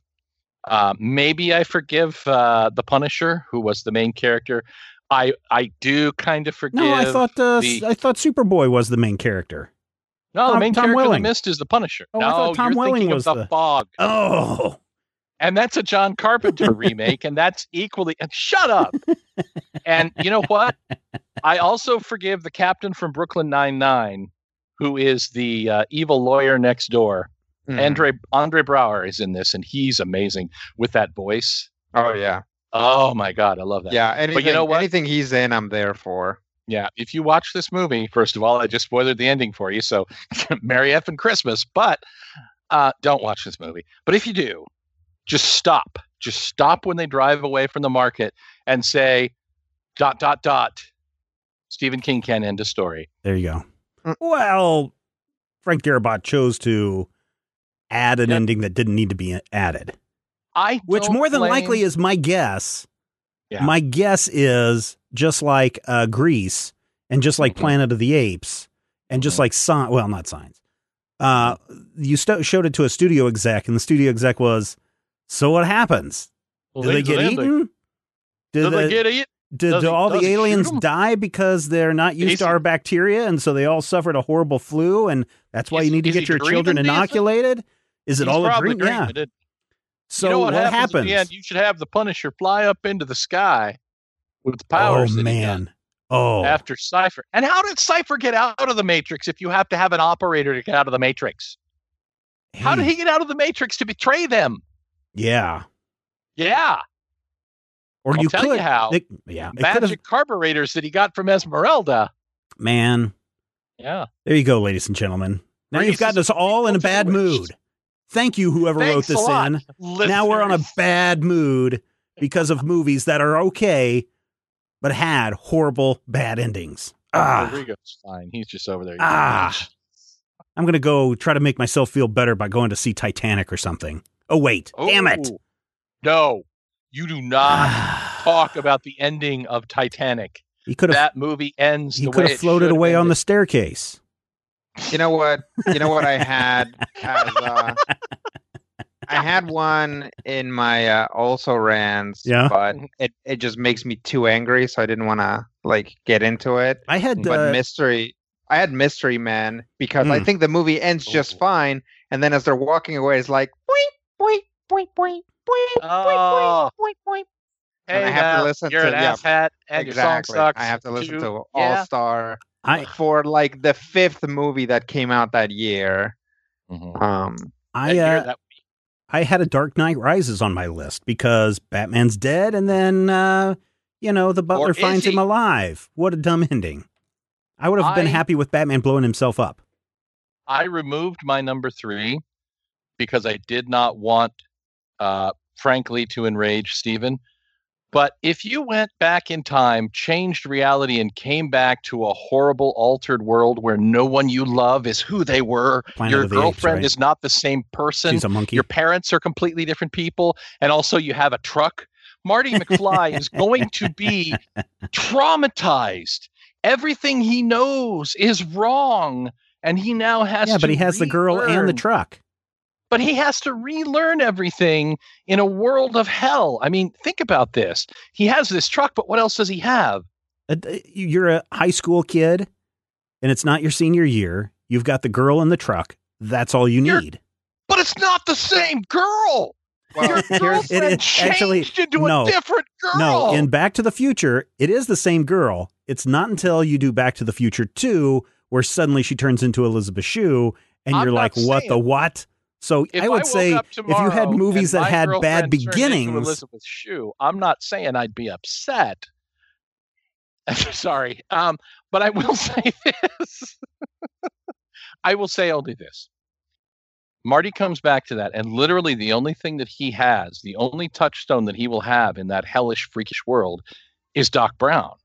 Uh, maybe I forgive uh, the Punisher, who was the main character. I I do kind of forgive. No, I thought uh, the- I thought Superboy was the main character. No, the main Tom character of Welling. the Mist is the Punisher. Oh, I no, thought Tom you're Welling thinking was of the, the- Fog, Oh, and that's a John Carpenter remake, and that's equally. And shut up. and you know what? I also forgive the captain from Brooklyn Nine Nine, who is the uh, evil lawyer next door. Mhm. Andre Andre Braugher is in this, and he's amazing with that voice. Oh yeah, Oh my god, I love that. yeah. Anything, you know what? anything he's in, I'm there for. Yeah, if you watch this movie, first of all, I just spoiled the ending for you, so Merry effing Christmas. But uh, don't watch this movie. But if you do, just stop. Just stop when they drive away from the market and say, dot, dot, dot. Stephen King can end a story. there you go. Mm. Well, Frank Darabont chose to add an Yep. ending that didn't need to be added, I which more than blame- likely is my guess. Yeah. My guess is just like uh, Grease and just like Mhm. Planet of the Apes and just Mhm. like Sign. Well, not Signs. Uh, you sto- showed it to a studio exec, and the studio exec was, "So what happens? Well, Do they get eaten? Do Do they get eaten? did Does do all the aliens die because they're not used Is to our bacteria, and so they all suffered a horrible flu, and that's why Is- you need to get your children do inoculated? Is it He's all a dream? Yeah. it. So you know what, what happens, happens? at the end? You should have the Punisher fly up into the sky with the oh, powers. oh he got. man! Oh, after Cypher. And how did Cypher get out of the Matrix if you have to have an operator to get out of the Matrix? How did he get out of the Matrix to betray them? Yeah. Yeah, Or I'll you tell could. you how. it- yeah. It could have. magic carburetors that he got from Esmeralda. Man, Yeah. there you go, ladies and gentlemen. Now you've gotten us all in a bad mood. Thank you, whoever wrote Thanks a this in. Now we're on a bad mood because of movies that are okay, but had horrible bad endings. Ah. Rodrigo's fine. He's just over there. Ah. I'm going to go try to make myself feel better by going to see Titanic or something. Oh, wait. Damn it. Oh, No, you do not Ah. talk about the ending of Titanic. he could have That movie ends. he could have floated away on the staircase. You know what? You know what I had as uh, I had one in my uh, also rans, Yeah. but it, it just makes me too angry, so I didn't want to like get into it. I had But uh, mystery, I had Mystery Man because I Mm. think the movie ends just Oh. fine, and then as they're walking away, it's like boing, boing, boing, boing, boing, Oh. boing, boing. Hey, and I have to listen you're to- an yeah, asshat, and exactly. your song sucks. I have to listen too. to All Yeah. Star I for like the fifth movie that came out that year. Mhm. Um, I That year, uh, that- I had a Dark Knight Rises on my list because Batman's dead, and then uh, you know the butler is finds him alive. What a dumb ending! I would have been happy with Batman blowing himself up. I removed my number three because I did not want, uh, frankly, to enrage Stephen. But if you went back in time, changed reality, and came back to a horrible, altered world where no one you love is who they were, Planet your the Apes, girlfriend right? is not the same person, She's a monkey. your parents are completely different people, and also you have a truck. Marty McFly is going to be traumatized. Everything he knows is wrong, and he now has yeah, but he has the girl and the truck. But he has to relearn everything in a world of hell. I mean, think about this. He has this truck, but what else does he have? You're a high school kid, and it's not your senior year. You've got the girl in the truck. That's all you You're- need. but it's not the same girl. Well, Your here's girlfriend it is changed actually- into no. a different girl. No, in Back to the Future, it is the same girl. It's not until you do Back to the Future 2 where suddenly she turns into Elizabeth Shue and I'm you're not like, what the what? So if I would woke say if you had movies that had bad girlfriend turned into beginnings, Elizabeth Shue, I'm not saying I'd be upset. Sorry, um, but I will say this. I will say only this. Marty comes back to that, and literally the only thing that he has, the only touchstone that he will have in that hellish, freakish world, is Doc Brown,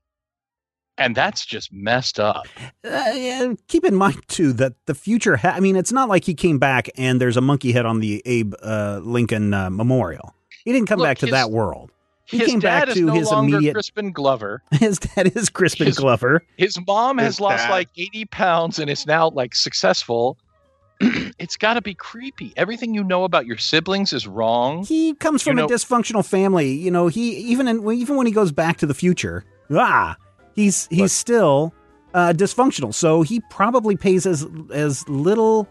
and that's just messed up. uh, yeah, keep in mind too that the future. Ha- I mean, it's not like he came back and there's a monkey head on the Abe uh, Lincoln uh, Memorial. He didn't come Look, back to his- that world. He his came dad back is to no his longer immediate. Crispin Glover. His dad is Crispin His- Glover. His mom has His lost like 80 pounds and is now like successful. it's got to be creepy. Everything you know about your siblings is wrong. He comes You from know- a dysfunctional family. You know, he even in, even when he goes back to the future, ah, he's he's Look. still uh, dysfunctional. So he probably pays as as little,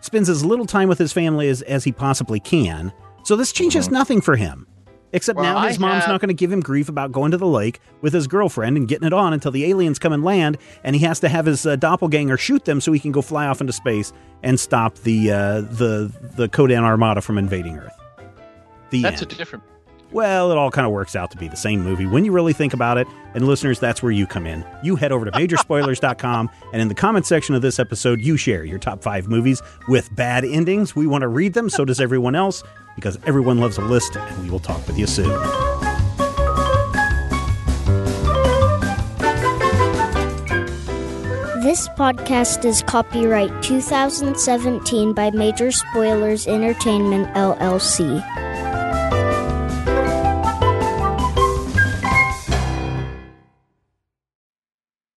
spends as little time with his family as as he possibly can. So this changes nothing for him. Except Well, now his I mom's have- not going to give him grief about going to the lake with his girlfriend and getting it on until the aliens come and land, and he has to have his uh, doppelganger shoot them so he can go fly off into space and stop the uh, the the Kodan Armada from invading Earth. The That's end. a different. Well, it all kind of works out to be the same movie when you really think about it. And listeners, that's where you come in. You head over to majorspoilers.com, and in the comment section of this episode, you share your top five movies with bad endings. We want to read them, so does everyone else, because everyone loves a list, and we will talk with you soon. This podcast is copyright 2017 by Major Spoilers Entertainment LLC.